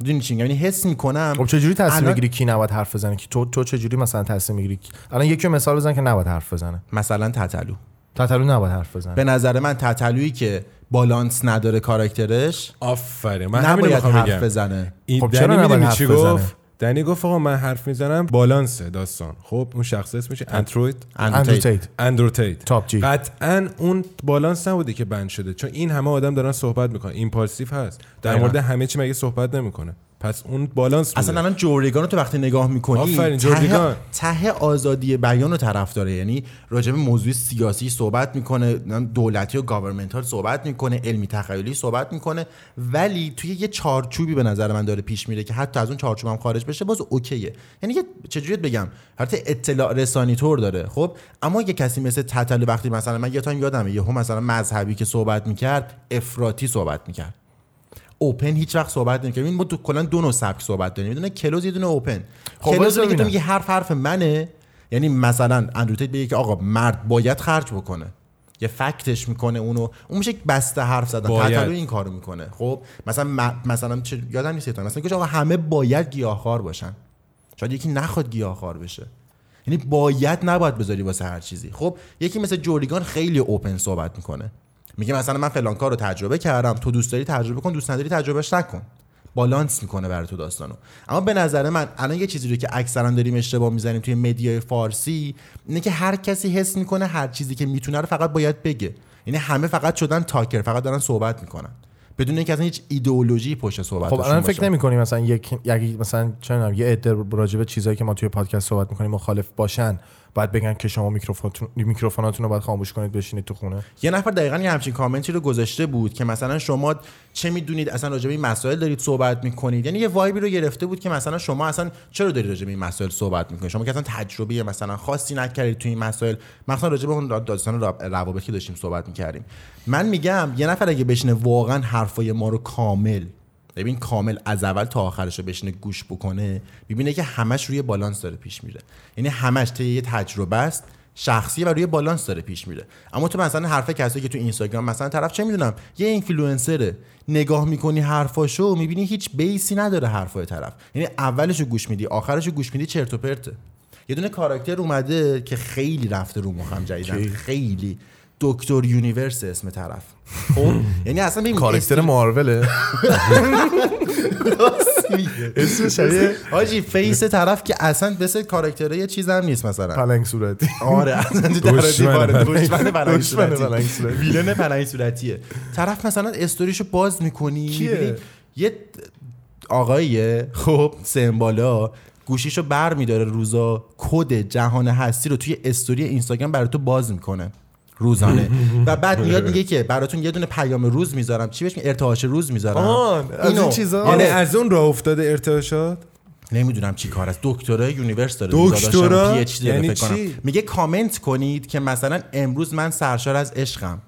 می‌دونی چی میگم؟ یعنی حس می‌کنم خب چجوری تصمیم الان- می‌گیری کی نباید حرف بزنه؟ کی تو تو چجوری مثلا تصمیم می‌گیری؟ الان یکی مثال بزن که نباید حرف بزنه. مثلا تتلو. تتلو نباید حرف بزنه. به نظر من تتلویی که بالانس نداره کاراکترش آفرین. من نباید می‌خوام حرف بزنه. این خب چرا نباید حرف چی بزنه؟ دنی گفت آقا من حرف می‌زنم balanceه داستان. خب اون شخص اسمش اندروید Andrew Tate Andrew Tate Top G. قطعا اون بالانس نبوده که ban شده چون این همه آدم دارن صحبت می‌کنن. Impaulsive هست. در. مورد همه چی مگه صحبت نمی‌کنه. پس اون بالانس بوده. اصلا الان Joe Rogan رو تو وقتی نگاه می‌کنی آفرین، Joe Rogan. ته آزادی بیان رو طرف داره. یعنی راجع به موضوع سیاسی صحبت می‌کنه دولتی و governmental صحبت می‌کنه علمی تخیلی صحبت می‌کنه ولی توی یه چارچوبی به نظر من داره پیش میره که حتی از اون چارچوب هم خارج بشه باز okayه. یعنی یه چجوریت بگم؟ حالت اطلاع رسانی طور داره. خب اما یه کسی مثل تتلو وقتی مثلا من یه time یادمه یهو مثلا مذهبی که صحبت می‌کرد افراطی صحبت می‌کرد. اوپن هیچ وقت صحبت نمی‌کنه این ما تو کلا دو نوع سبک صحبت داریم. یه دونه کلوز یه دونه اوپن. خب کلوز که تو. میگی حرف حرف منه. یعنی مثلا اندروتیت بگه که آقا مرد باید خرج بکنه. یه فکتش می‌کنه اونو. اون میشه یک بسته حرف زدن. باید. این کارو می‌کنه. خب مثلا م- مثلا چه یادم نیست مثلا که آقا همه باید گیاهخوار باشن. شاید یکی نخواد گیاهخوار بشه. یعنی باید نباید بذاری واسه هر چیزی. خب یکی مثل جوریگان خیلی اوپن صحبت می‌کنه. میگه مثلا من فلان کار رو تجربه کردم تو دوست داری تجربه کن دوست نداری تجربهش نکن. بالانس می‌کنه برای تو داستانو. اما به نظر من الان یه چیزی رو که اکثرا داریم اشتباه می‌زنیم توی مدیای فارسی اینه که هر کسی حس می‌کنه هر چیزی که می‌تونه رو فقط باید بگه. یعنی همه فقط شدن تاکر فقط دارن صحبت می‌کنن. بدون اینکه اصلا هیچ ایدئولوژی پشت صحبت خب الان فکر نمی کنی مثلا یک یکی مثلا چه یه عده راجع به چیزایی که ما توی پادکست صحبت می‌کنیم مخالف باشن باید بگن که شما میکروفونتون میکروفوناتون رو باید خاموش کنید بشینید تو خونه. یه نفر دقیقا یه همچین کامنتی رو گذاشته بود که مثلا شما چه می‌دونید؟ اصلا راجع به این مسائل دارید صحبت می‌کنید. یعنی یه وایبی رو گرفته بود که مثلا شما اصلا چرا دارید راجع به این مسائل صحبت می‌کنید؟ شما که اصلا تجربه مثلا خاصی نکردید تو این مسائل. مثلا راجع به اون داستان را- روابط که داشتیم صحبت می‌کردیم. من میگم یه نفر اگه بشینه واقعا حرفای ما رو کامل ببین کامل از اول تا آخرش رو بشینه گوش بکنه ببینه که همش روی بالانس داره پیش میره. یعنی همش طی یه تجربه است شخصی و روی بالانس داره پیش میره. اما تو مثلا حرف کسی که تو اینستاگرام مثلا طرف چه می‌دونم یه influencerه نگاه می‌کنی حرفاشو می‌بینی هیچ baseی نداره حرفای طرف. یعنی اولشو گوش میدی آخرشو گوش میدی چرت و پرته. یه دونه کاراکتر اومده که خیلی رفته رو مخم جدیدن خیلی. دکتر Universe اسم طرف. خب؟ یعنی اصلا ببین کارکتر Marvelه. اسم شبیه حاجی face طرف که اصلا مثل کاراکتره یه چیز هم نیست مثلا. پلنگ صورتی. آره اصلا دشمن پلنگ. صورتی. villain پلنگ صورتیه. طرف مثلا storyشو باز می‌کنی یه آقاییه خب سمبالا گوشیشو بر میداره روزا کد جهان هستی رو توی استوری اینستاگرام برای تو باز می‌کنه. روزانه و بعد میاد میگه که براتون یه دونه پیام روز می‌ذارم چی بهش؟ ارتعاش روز می‌ذارم از این چیزا؟ یعنی آره. از اون راه افتاده ارتعاشات نمی‌دونم چی کار است دکترای universe داره دکترا؟ یعنی فکر کنم. چی؟ میگه کامنت کنید که مثلا امروز من سرشار از عشقم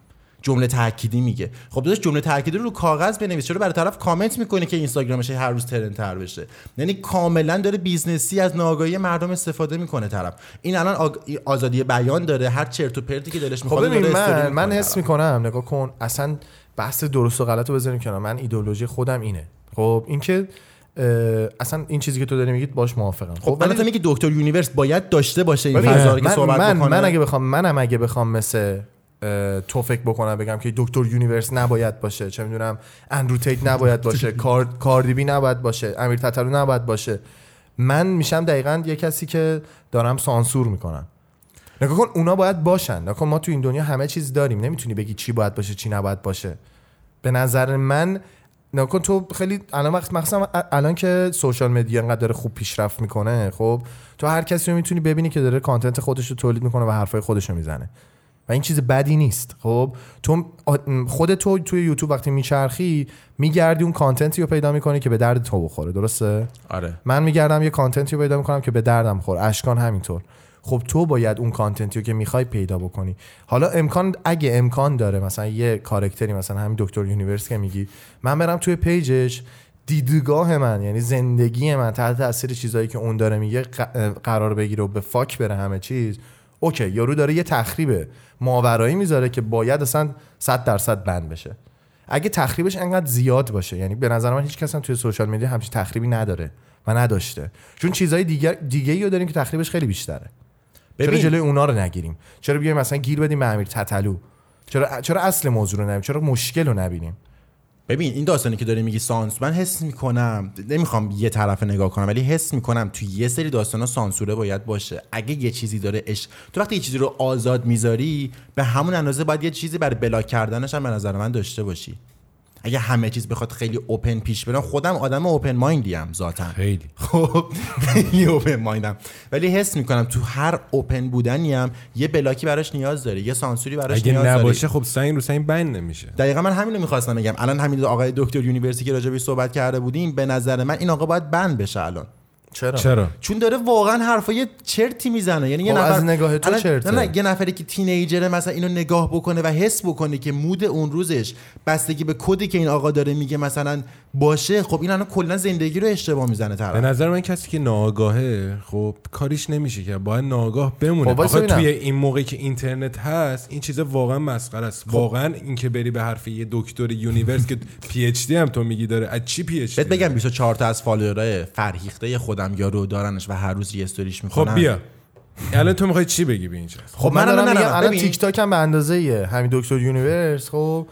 جمله تأکیدی میگه. خب داداش جمله تأکیدی رو رو کاغذ بنویس. چرا برای طرف کامنت می‌کنه که اینستاگرامش هر روز ترند تر بشه؟ یعنی کاملا داره businessی از ناآگاهی مردم استفاده می‌کنه طرف. این الان آگ- آزادی بیان داره هر چرت و پرتی که دلش خب می‌خواد استوری من من حس. می‌کنم نگاه کن اصلا بحث درست و غلط رو بذاریم کنار. من ایدئولوژی خودم اینه. خب اینکه اصلا این چیزی که تو داری میگید باش موافقم. خب خب تو میگی دکتر Universe باید داشته باشه این فضا که من, صحبت من, بکنه. من اگه بخوام منم اگه بخوام مثل اه، تو فکر بکنم بگم که دکتر Universe نباید باشه. چه می‌دونم Andrew Tate نباید باشه. کار Cardi B نباید باشه. امیر تتلو نباید باشه. من میشم دقیقا یه کسی که دارم سانسور می‌کنم. نگاه کن اونا باید باشن. نگاه کن ما تو این دنیا همه چیز داریم. نمی‌تونی بگی چی باید باشه چی نباید باشه. به نظر من نگاه کن تو خیلی الان وقت مخصوصا الان که social media انقدر داره خوب پیشرفت می‌کنه خب تو هر کسی رو می‌تونی ببینی که داره content خودش رو تولید می‌کنه و حرفای خودش رو می‌زنه. و این چیز بدی نیست خب؟ تو خود تو توی یوتیوب وقتی میچرخی میگردی اون contentی رو پیدا می‌کنی که به درد تو بخوره درسته؟ آره. من میگردم یه contentی رو پیدا می‌کنم که به دردم خور اشکان همینطور. خب تو باید اون contentی رو که می‌خوای پیدا بکنی. حالا امکان اگه امکان داره مثلا یه کارکتری مثلا همین دکتر Universe که میگی من برم توی pageش دیدگاه من یعنی زندگی من تحت تاثیر چیزایی که اون داره میگه قرار بگیره و به fuck بره همه چیز okay یارو داره یه تخریب ماورایی می‌ذاره که باید اصلا 100 درصد ban بشه. اگه تخریبش انقدر زیاد باشه یعنی به نظر من هیچ کس هم توی social media همچین تخریبی نداره و نداشته. چون چیزهای دیگر دیگه ای رو داریم که تخریبش خیلی بیشتره. چرا ببین. جلوی اونا رو نگیریم؟ چرا بیایم مثلا گیر بدیم به امیر تتلو؟ چرا چرا اصل موضوع رو نبینیم؟ چرا مشکل رو نبینیم؟ ببین این داستانی که داری میگی سانس من حس می‌کنم نمی‌خوام یه طرف نگاه کنم ولی حس می‌کنم تو یه سری داستانا سانسوره باید باشه. اگه یه چیزی داره اش تو وقتی یه چیزی رو آزاد می‌ذاری به همون اندازه باید یه چیزی برای بلاک کردنش هم به نظر من داشته باشی. اگه همه چیز بخواد خیلی open پیش برم خودم آدم open minded ام ذاتا. خیلی. خب خیلی open mind ام ولی حس می‌کنم تو هر open بودنی هم یه block ی براش نیاز داره یه سانسوری براش اگه نیاز داره نباشه خب سنگ رو سنگ بند نمیشه. دقیقا من همین رو می‌خواستم بگم. الان همین آقای دکتر Universe که راجع بهش صحبت کرده بودیم به نظر من این آقا باید banned بشه الان. چرا؟ چرا؟ چون داره واقعا حرفای چرتی می‌زنه. یعنی یه خب نفر از نگاه تو چرته. نه نه یه نفری که teenager ه مثلا اینو نگاه بکنه و حس بکنه که mood اون روزش بستگی به کدی که این آقا داره میگه مثلا باشه خب این الان کلا زندگی رو اشتباه می‌زنه به طرف نظر من کسی که ناآگاهه خب کاریش نمیشه که باید ناآگاه بمونه. خب، آخه. توی این موقعی که اینترنت هست این چیز واقعا مسخره است. واقعا اینکه بری به حرف یه دکتر یونیورس که PhD هم تو میگی داره. از چی PhD بهت بگم 24 تا از follower ای فرهیخته خودم یارو دارنش و هر روز re-story ش می‌کنن. خب بیا. الان تو می‌خوای چی بگی به این چیز خب من دارم میگم الان. تیک تاک هم به اندازه یه همین دکتر یونیورس خب؟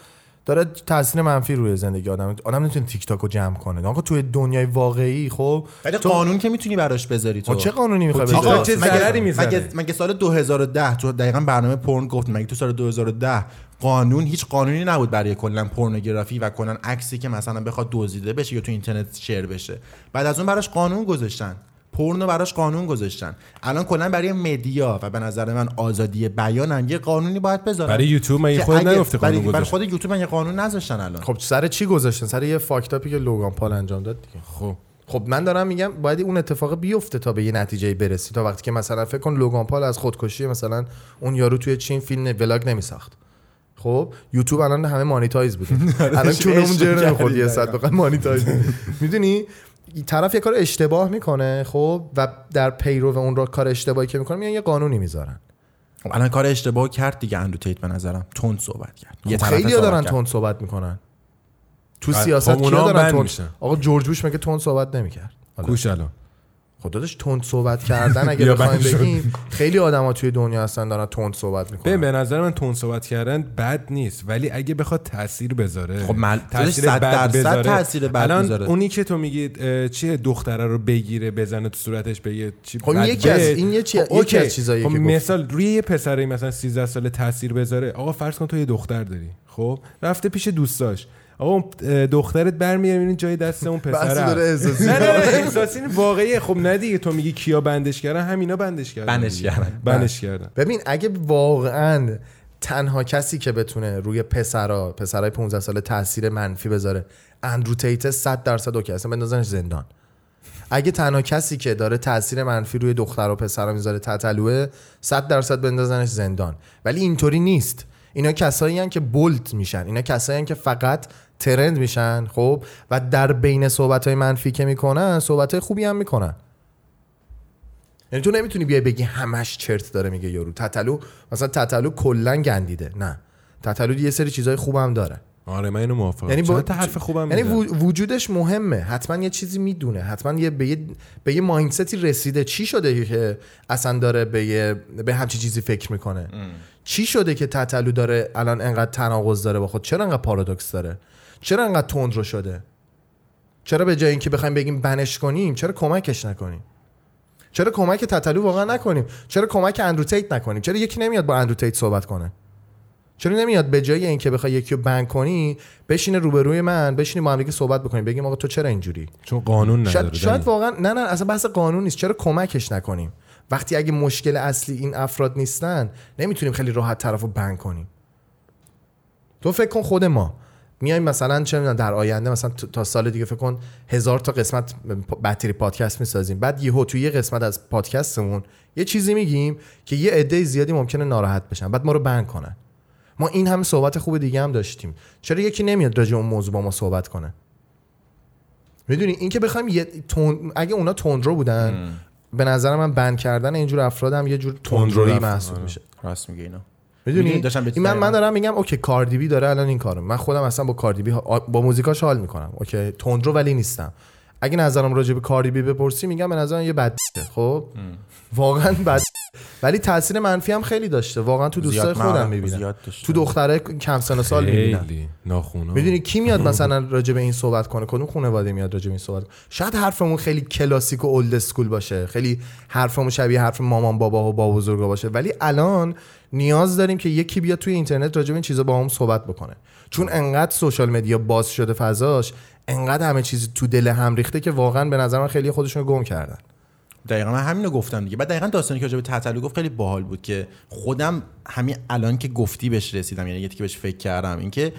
داره تاثیر منفی روی زندگی آدم. آدم نمی‌تونه تیک تاک رو جمع کنه. آقا توی دنیای واقعی خب ولی تو- قانون که می‌تونی براش بذاری تو. چه قانونی می‌خوای تیک بذاری؟ تاک چه ضرری می‌زنه؟ مگه, مگه سال 2010 تو دقیقا برنامه پورن گفت مگه تو سال 2010 قانون هیچ قانونی نبود برای کلا pornography و کلا عکسی که مثلا بخواد دزدیده بشه یا تو اینترنت share بشه؟ بعد از اون براش قانون گذاشتن. پورنو براش قانون گذاشتن. الان کلا برای media و به نظر من آزادی بیان هم یه قانونی باید بذارن برای یوتیوب خودت اگه- نگفتی قانون برای, برای؟ خود یوتیوب هم یه قانون نذاشتن الان. خب سر چی گذاشتن؟ سر یه fuck up ی که لوگان پال انجام داد دیگه. خب. خب من دارم میگم باید اون اتفاق بیفته تا به یه نتیجه برسی. تا وقتی که مثلا فکر کن لوگان پال از خودکشی مثلا اون یارو توی چین فیلم vlog نمیساخت. خب یوتیوب الان همه monetize بوده. الان کونمون جر نمی‌خورد یه صد بخواد monetize می‌دونی؟ طرف یه کار اشتباه می‌کنه خب و در پیرو اون را کار اشتباهی که می‌کنه میان یه قانونی می‌ذارن. خب الان کار اشتباه کرد دیگه اندرو تیت به نظرم. تند صحبت کرد. یه خب طرفه خیلی دارن. تند صحبت می‌کنن. تو خب سیاست اونا کیا دارن تند. آقا جورج بوش میگه تند صحبت نمی‌کرد؟ کوش الان. خدا داشت تند صحبت کردن اگه بخوایم. بگیم خیلی آدما توی دنیا هستن دارن تند صحبت ببین می‌کنن به نظر من تون صحبت کردن بد نیست ولی اگه بخواد تاثیر بذاره خب مل- تاثیر بد بذاره تاثیر بد الان می‌ذاره. اونی که تو میگی چیه دختره رو بگیره بزنه تو صورتش بگه چی خب یکی از-. این یکی- خب یکی اوکی. از چیزاییه خب که گفت. مثال روی یه پسری مثلا 13 ساله تاثیر بذاره آقا فرض کن تو یه دختر داری خب رفته پیش دوستاش آقا دخترت می‌بینی جای دست اون پسر داره احساسی نه نه احساسی نیست، واقعیه. خب نه دیگه تو میگی کیا بندش کردن؟ همینا بندش کردن بندش. کردن. بندش کردن. ببین اگه واقعا تنها کسی که بتونه روی پسرا پسرای 15 ساله تاثیر منفی بذاره اندرو تیت 100 درصد اوکی. اصلا بندازنش زندان. اگه تنها کسی که داره تاثیر منفی روی دختر و پسرا می‌ذاره تتلوه 100 درصد بندازنش زندان. ولی اینطوری نیست. اینا کسایی هن که بولت میشن. اینا کسایی هن که فقط ترند میشن خب؟ و در بین صحبت های منفی که می‌کنن صحبت های خوبی هم می‌کنن. یعنی تو نمی‌تونی بیای بگی همش چرت داره میگه یارو. تتلو مثلا تتلو کلا گندیده. نه. تتلو یه سری چیزای خوبم داره. آره من اینو موافقم. یعنی با- حرف خوبم یعنی وجودش مهمه. حتما یه چیزی می‌دونه. حتما یه به یه به یه مایندستی رسیده. چی شده که اصلا داره به یه به همچی چیزی فکر می‌کنه؟ چی شده که تتلو داره الان انقدر تناقض داره با خود؟ چرا انقدر پارادوکس داره؟ چرا انقدر تند رو شده؟ چرا به جای اینکه بخوایم بگیم بنش کنیم چرا کمکش نکنیم؟ چرا کمک تتلو واقعا نکنیم؟ چرا کمک اندرو تیت نکنیم؟ چرا یکی نمیاد با اندرو تیت صحبت کنه؟ چرا نمیاد به جای اینکه بخوای یکی رو بند کنی بشینه روبروی من بشینیم با هم دیگه صحبت بکنیم بگیم آقا تو چرا اینجوری؟ چون قانون نداره شاید, شاید. واقعا نه نه اصلا بحث قانون نیست. چرا کمکش نکنیم؟ وقتی اگه مشکل اصلی این افراد نیستن نمی‌تونیم خیلی راحت طرف رو بند کنیم. تو فکر کن خود ما. میایم مثلا چه می‌دونم در آینده مثلا تا- سال دیگه فکر کن هزار تا قسمت بطری پادکست می‌سازیم. بعد یهو توی یه قسمت از پادکستمون یه چیزی میگیم که یه عده زیادی ممکنه ناراحت بشن بعد ما رو ban کنن. ما این همه صحبت خوب دیگه هم داشتیم. چرا یکی نمیاد راجع اون موضوع با ما صحبت کنه؟ می‌دونی؟ این که بخوایم یه تون... اگه اونا تندرو بودن به نظر من ban کردن اینجور افراد هم یه جور تندرویی. محسوب آره. میشه. راست میگه اینا. می‌دونی؟ داشتم من من دارم میگم اوکی کاردیبی داره الان این کارو. من خودم اصلا با کاردیبی با موزیکاش حال می‌کنم. اوکی تندرو ولی نیستم. اگه نظرم راجع به کاردیبی بپرسی میگم به نظرم یه بد خب؟ واقعا بد. ولی تاثیر منفی هم خیلی داشته. واقعا تو دوستای خودم می‌بینم. تو دختره کم سن و سال می‌بینم. می‌دونی کی میاد مثلا راجع به این صحبت کنه؟ کدوم خانواده میاد راجع به این صحبت کنه؟ شاید حرفمون خیلی کلاسیک و اولد اسکول باشه. خیلی حرفمون شبیه حرف مامان بابا و با بزرگا باشه. ولی الان نیاز داریم که یکی بیاد توی اینترنت راجع به این چیزا با هم صحبت بکنه. چون انقدر social media باز شده فضاش انقدر همه چیز تو دل هم ریخته که واقعا به نظر من خیلی خودشون گم کردن. دقیقا من همینو گفتم دیگه. بعد دقیقا داستانی که به تتلو گفت خیلی باحال بود که خودم همین الان که گفتی بهش رسیدم یعنی که بهش فکر کردم. اینکه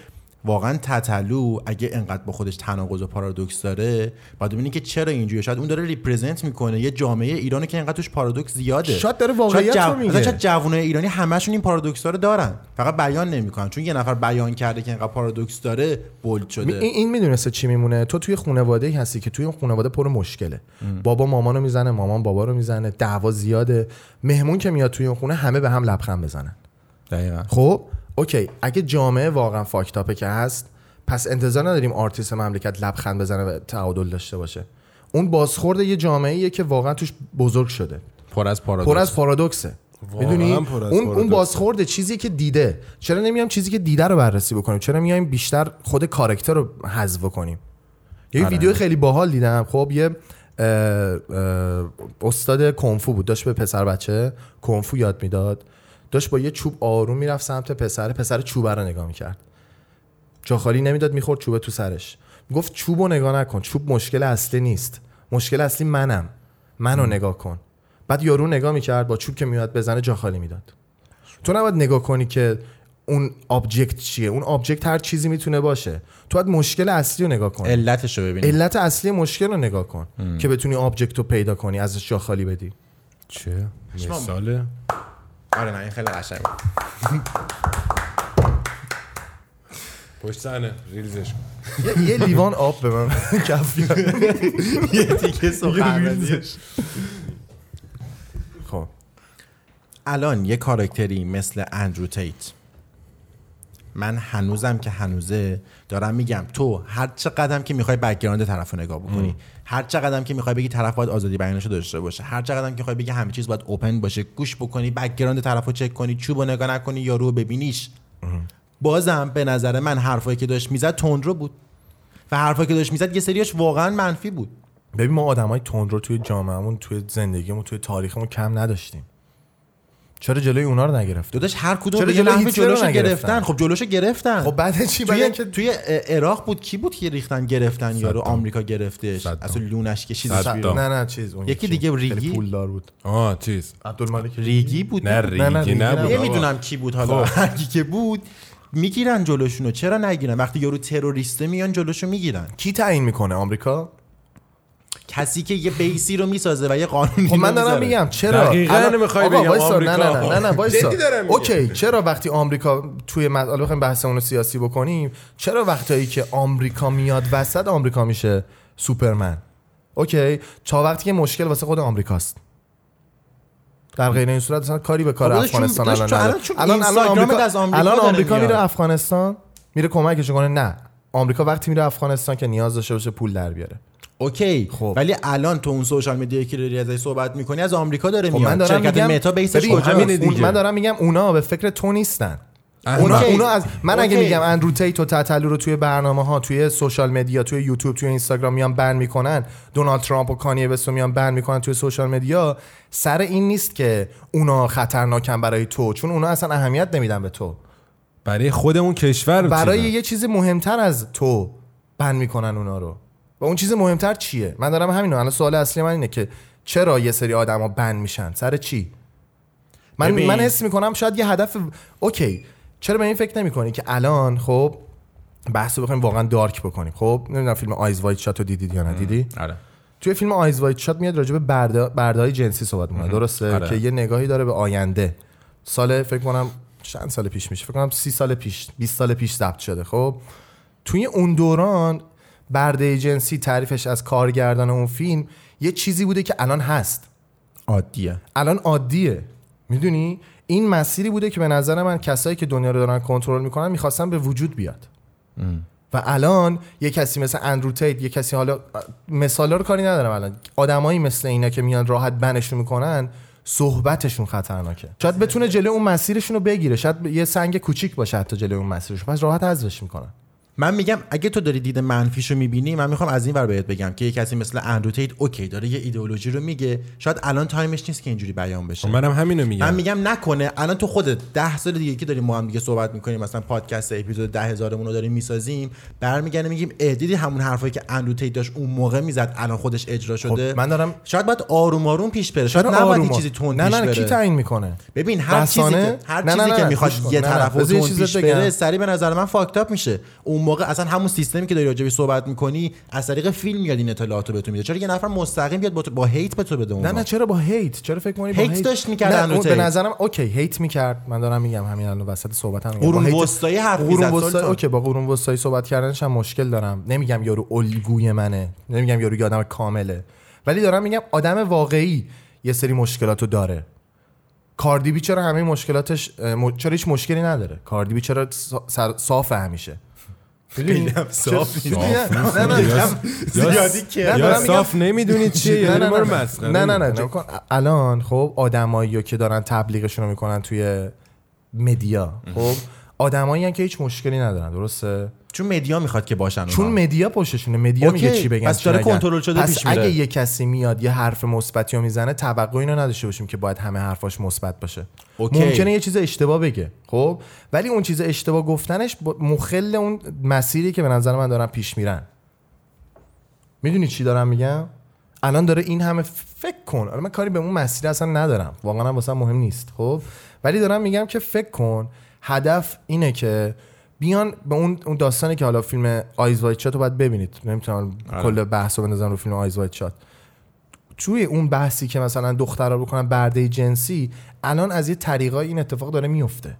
واقعا تتلو اگه انقدر با خودش تناقض و پارادوکس داره بعد ببینی که چرا اینجوریه؟ شاید اون داره represent می‌کنه یه جامعه ایرانی که انقدر توش پارادوکس زیاده. شاید داره واقعیت شاید رو میگه. شاید جوانای ایرانی همشون این پارادوکس رو دارن. فقط بیان نمی‌کنن. چون یه نفر بیان کرده که انقدر پارادوکس داره bold شده. این, این می‌دونی مثل چی میمونه؟ تو توی خانواده هستی که توی اون خانواده پر مشکله. بابا مامانو می‌زنه مامان بابا رو می‌زنه دعوا زیاده. مهمون که میاد توی اون خونه همه به هم لبخند بزنن. دقیقا. خب؟ اوکی اگه جامعه واقعا fucked up ه که هست پس انتظار نداریم آرتیست مملکت لبخند بزنه و تعادل داشته باشه. اون بازخورد یه جامعه که واقعا توش بزرگ شده. پر از پارادوکس. پر از پارادوکسه. می‌دونی؟ اون اون. بازخورد چیزی که دیده. چرا نمیام چیزی که دیده رو بررسی بکنیم؟ چرا میایم بیشتر خود character رو حذف کنیم یه آره. ویدیو خیلی باحال دیدم. خب یه اه، اه، استاد کونگ‌فو بود. داشت به پسر بچه کونگ‌فو یاد می‌داد. داشت با یه چوب آروم می‌رفت سمت پسر پسر چوبه رو نگاه می‌کرد. جا خالی نمی‌داد می‌خورد چوبه تو سرش. گفت چوب رو نگاه نکن چوب مشکل اصلی نیست. مشکل اصلی منم. منو نگاه کن. بعد یارو نگاه می‌کرد با چوب که میاد بزنه جا خالی می‌داد. تو نباید نگاه کنی که اون object چیه. اون object هر چیزی می‌تونه باشه. تو باید مشکل اصلی رو نگاه کنی. علتش رو ببینیم علت اصلی مشکل رو نگاه کن که بتونی object رو پیدا کنی ازش جا خالی بدی. چه؟ مثاله. آره نه این خیلی قشنگ بود پشت صحنه reels ش کن. یه, لیوان آب به من. کف کرد. یه تیکه سخنرانی خب. الان یه character ی مثل اندرو تیت. من هنوزم که هنوزه دارم میگم تو هر چه قدم که می‌خوای background طرف رو نگاه بکنی هر چه قدم که می‌خوای بگی طرف باید آزادی بیانشو داشته باشه هر چه قدم که می‌خوای بگی همه چیز باید open باشه گوش بکنی background طرف رو چک کنی چوب رو نگاه نکنی یارو ببینیش. بازم به نظر من حرفایی که داشت می‌زد تندرو بود. و حرفایی که داشت می‌زد یه سریاش واقعا منفی بود. ببین ما آدمای تندرو توی جامعهمون توی زندگیمون توی تاریخمون کم نداشتیم. چرا جلوی اونا رو نگرفت؟ داداش هر کدوم چرا به یه جلوی نحوی نگرفتن؟ گرفتن. خب جلوشو گرفتن. خب بعد چی؟ بعد توی اینکه توی عراق بود کی بود که ریختن گرفتن یارو. آمریکا گرفتش. صدام. اصلا لونش کشید صدام. نه نه چیز اون یکی دیگه ریگی؟ پولدار بود. آه چیز. عبدالمالیک ریگی بود؟ نه نه، نه، ریگی ریگی نبود. نمی‌دونم کی بود حالا. خب. هر کی که بود می‌گیرن جلوشونو. چرا نگیرن؟ وقتی یارو تروریسته میان جلوشو می‌گیرن. کی تعیین می‌کنه؟ آمریکا؟ کسی که یه بیسی رو می‌سازه و یه قانونی خب من دارم. میگم چرا دقیقاً الان- می‌خوای آقا بگم وایسا، نه آمریکا. نه نه نه نه میگم. اوکی چرا وقتی آمریکا توی. حالا بخوایم بحثمون رو سیاسی بکنیم چرا وقتایی که آمریکا میاد وسط آمریکا میشه سوپرمن اوکی تا وقتی که مشکل واسه خود آمریکاست در غیر این صورت اصلا کاری به کار خب افغانستان الان نداره. الان از آمریکا الان آمریکا میاد. میره افغانستان میره کمکش کنه نه آمریکا وقتی میره افغانستان که نیاز داشته باشه پول در بیاره اوکی خب. ولی الان تو اون social media یی که داری ازش صحبت می‌کنی از آمریکا داره خب میاد من دارم شرکت میگم متا base ش کجاست دیگه. من دارم میگم اونا به فکر تو نیستن. اونا. اونا از من اگه. میگم اندرو تیت و تتلو رو توی برنامه ها توی social media توی یوتیوب توی اینستاگرام میان ban می‌کنن دونالد ترامپ و کانیه وست میان ban می‌کنن توی social media سر این نیست که اونا خطرناکن برای تو چون اونا اصلا اهمیت نمیدن به تو برای خودمون کشور برای چیزن. یه چیز مهمتر از تو ban می‌کنن اونا رو و اون چیز مهمتر چیه؟ من دارم همینو الان سوال اصلی من اینه که چرا یه سری آدما ban میشن؟ سر چی؟ من ببین. من حس می‌کنم شاید یه هدف اوکی. چرا به این فکر نمی‌کنی که الان خب بحث رو بخوایم واقعا dark بکنیم. خب نمی‌دونم فیلم Eyes Wide Shut رو دیدید یا ندیدی؟ آره. توی فیلم Eyes Wide Shut میاد راجع به برده برده‌های جنسی صحبت می‌کنه. درسته؟ آره. که یه نگاهی داره به آینده. سال فکر کنم چند سال پیش میشه؟ فکر کنم سی سال پیش 20 سال پیش ثبت شده. خب توی اون دوران برده جنسی تعریفش از کارگردان اون فیلم یه چیزی بوده که الان هست. عادیه. الان عادیه. می‌دونی؟ این مسیری بوده که به نظر من کسایی که دنیا رو دارن کنترل می‌کنن می‌خواستن به وجود بیاد. و الان یه کسی مثل اندرو تیت یه کسی حالا مثالا رو کاری ندارم الان. آدمایی مثل اینا که میان راحت بنشون می‌کنن صحبتشون خطرناکه. شاید بتونه جلوی اون مسیرشون رو بگیره. شاید یه سنگ کوچیک باشه حتی جلوی اون مسیرشون. پس راحت حذفش می‌کنن. من میگم اگه تو داری دید منفیشو می‌بینی من می‌خوام از این ور بهت بگم که یه کسی مثل اندرو تیت اوکی داره یه ایدئولوژی رو میگه. شاید الان time ش نیست که اینجوری بیان بشه. خب منم همینو میگم. من میگم نکنه. الان تو خودت ده سال دیگه که داریم ما هم دیگه صحبت می‌کنیم مثلا پادکست اپیزود ده هزارمون رو داریم می‌سازیم برمیگردیم میگیم دیدی همون حرفایی که اندرو تیت داشت اون موقع می‌زد الان خودش اجرا شده. خب من دارم شاید باید آروم آروم پیش بره. شاید نباید آروم این چیزی تند نه نه کی تعیین می‌کنه؟ ببین هر چیزی؟ که هر نه، چیزی نه، که نه، می‌خواد. یه نه، نه. طرف بذار یه تون پیش. بره سری به نظر من fucked up میشه. اون موقع اصلا همون سیستمی که داری راجعش صحبت می‌کنی از طریق فیلم میاد این اطلاعاتو بهتون میده. چرا یه نفر مستقیم بیاد با, تو- با hate به تو بده اون نه نه؟ چرا با hate؟ چرا فکر کنی با hate داشت می‌کرد نه، به. نظرم اوکی hate می‌کرد. من دارم میگم همین الان وسط صحبتم میگم. قرون hate- وسطایی حرف قرون وسطایی. اوکی با قرون وسطایی صحبت کردنش هم مشکل دارم. نمیگم یارو الگوی منه. نمیگم یارو یه آدم کامله. ولی دارم میگم آدم واقعی یه سری مشکلاتو داره. Cardi B چرا همه مشکلاتش چرا هیچ مشکلی نداره؟ Cardi B چرا صافه همیشه؟ می‌دونی؟ صاف نه نه زیادی که یا صاف نمی‌دونید چیه؟ یا نه نه رو نه. مسخره نه. الان خب آدمایی که دارن تبلیغشون رو می‌کنن توی مدیا خب آدمایی که هیچ مشکلی ندارن درسته؟ چون مدیا می‌خواد که باشن چون. مدیا پشتشونه مدیا میگه چی بگن پس داره. کنترل شده پس پیش میره. اگه یه کسی میاد یه حرف مثبتی رو می‌زنه توقع اینو نداشته باشیم که باید همه حرفاش مثبت باشه اوکی. ممکنه یه چیز اشتباه بگه خب ولی اون چیز اشتباه گفتنش مخل اون مسیری که به نظر من دارن پیش میرن می‌دونی چی دارم میگم الان داره این همه فکر کن الان من کاری به اون مسیر اصلا ندارم واقعا واسه مهم نیست خب ولی دارم میگم که فکر کن هدف اینه که بیان به اون اون داستانی که حالا فیلم Eyes Wide Shut رو باید ببینید. نمی‌تونم آره. کل بحث رو بندازم رو فیلم Eyes Wide Shut توی اون بحثی که مثلا دخترها بکنن برده جنسی الان از یه طریقای این اتفاق داره میفته.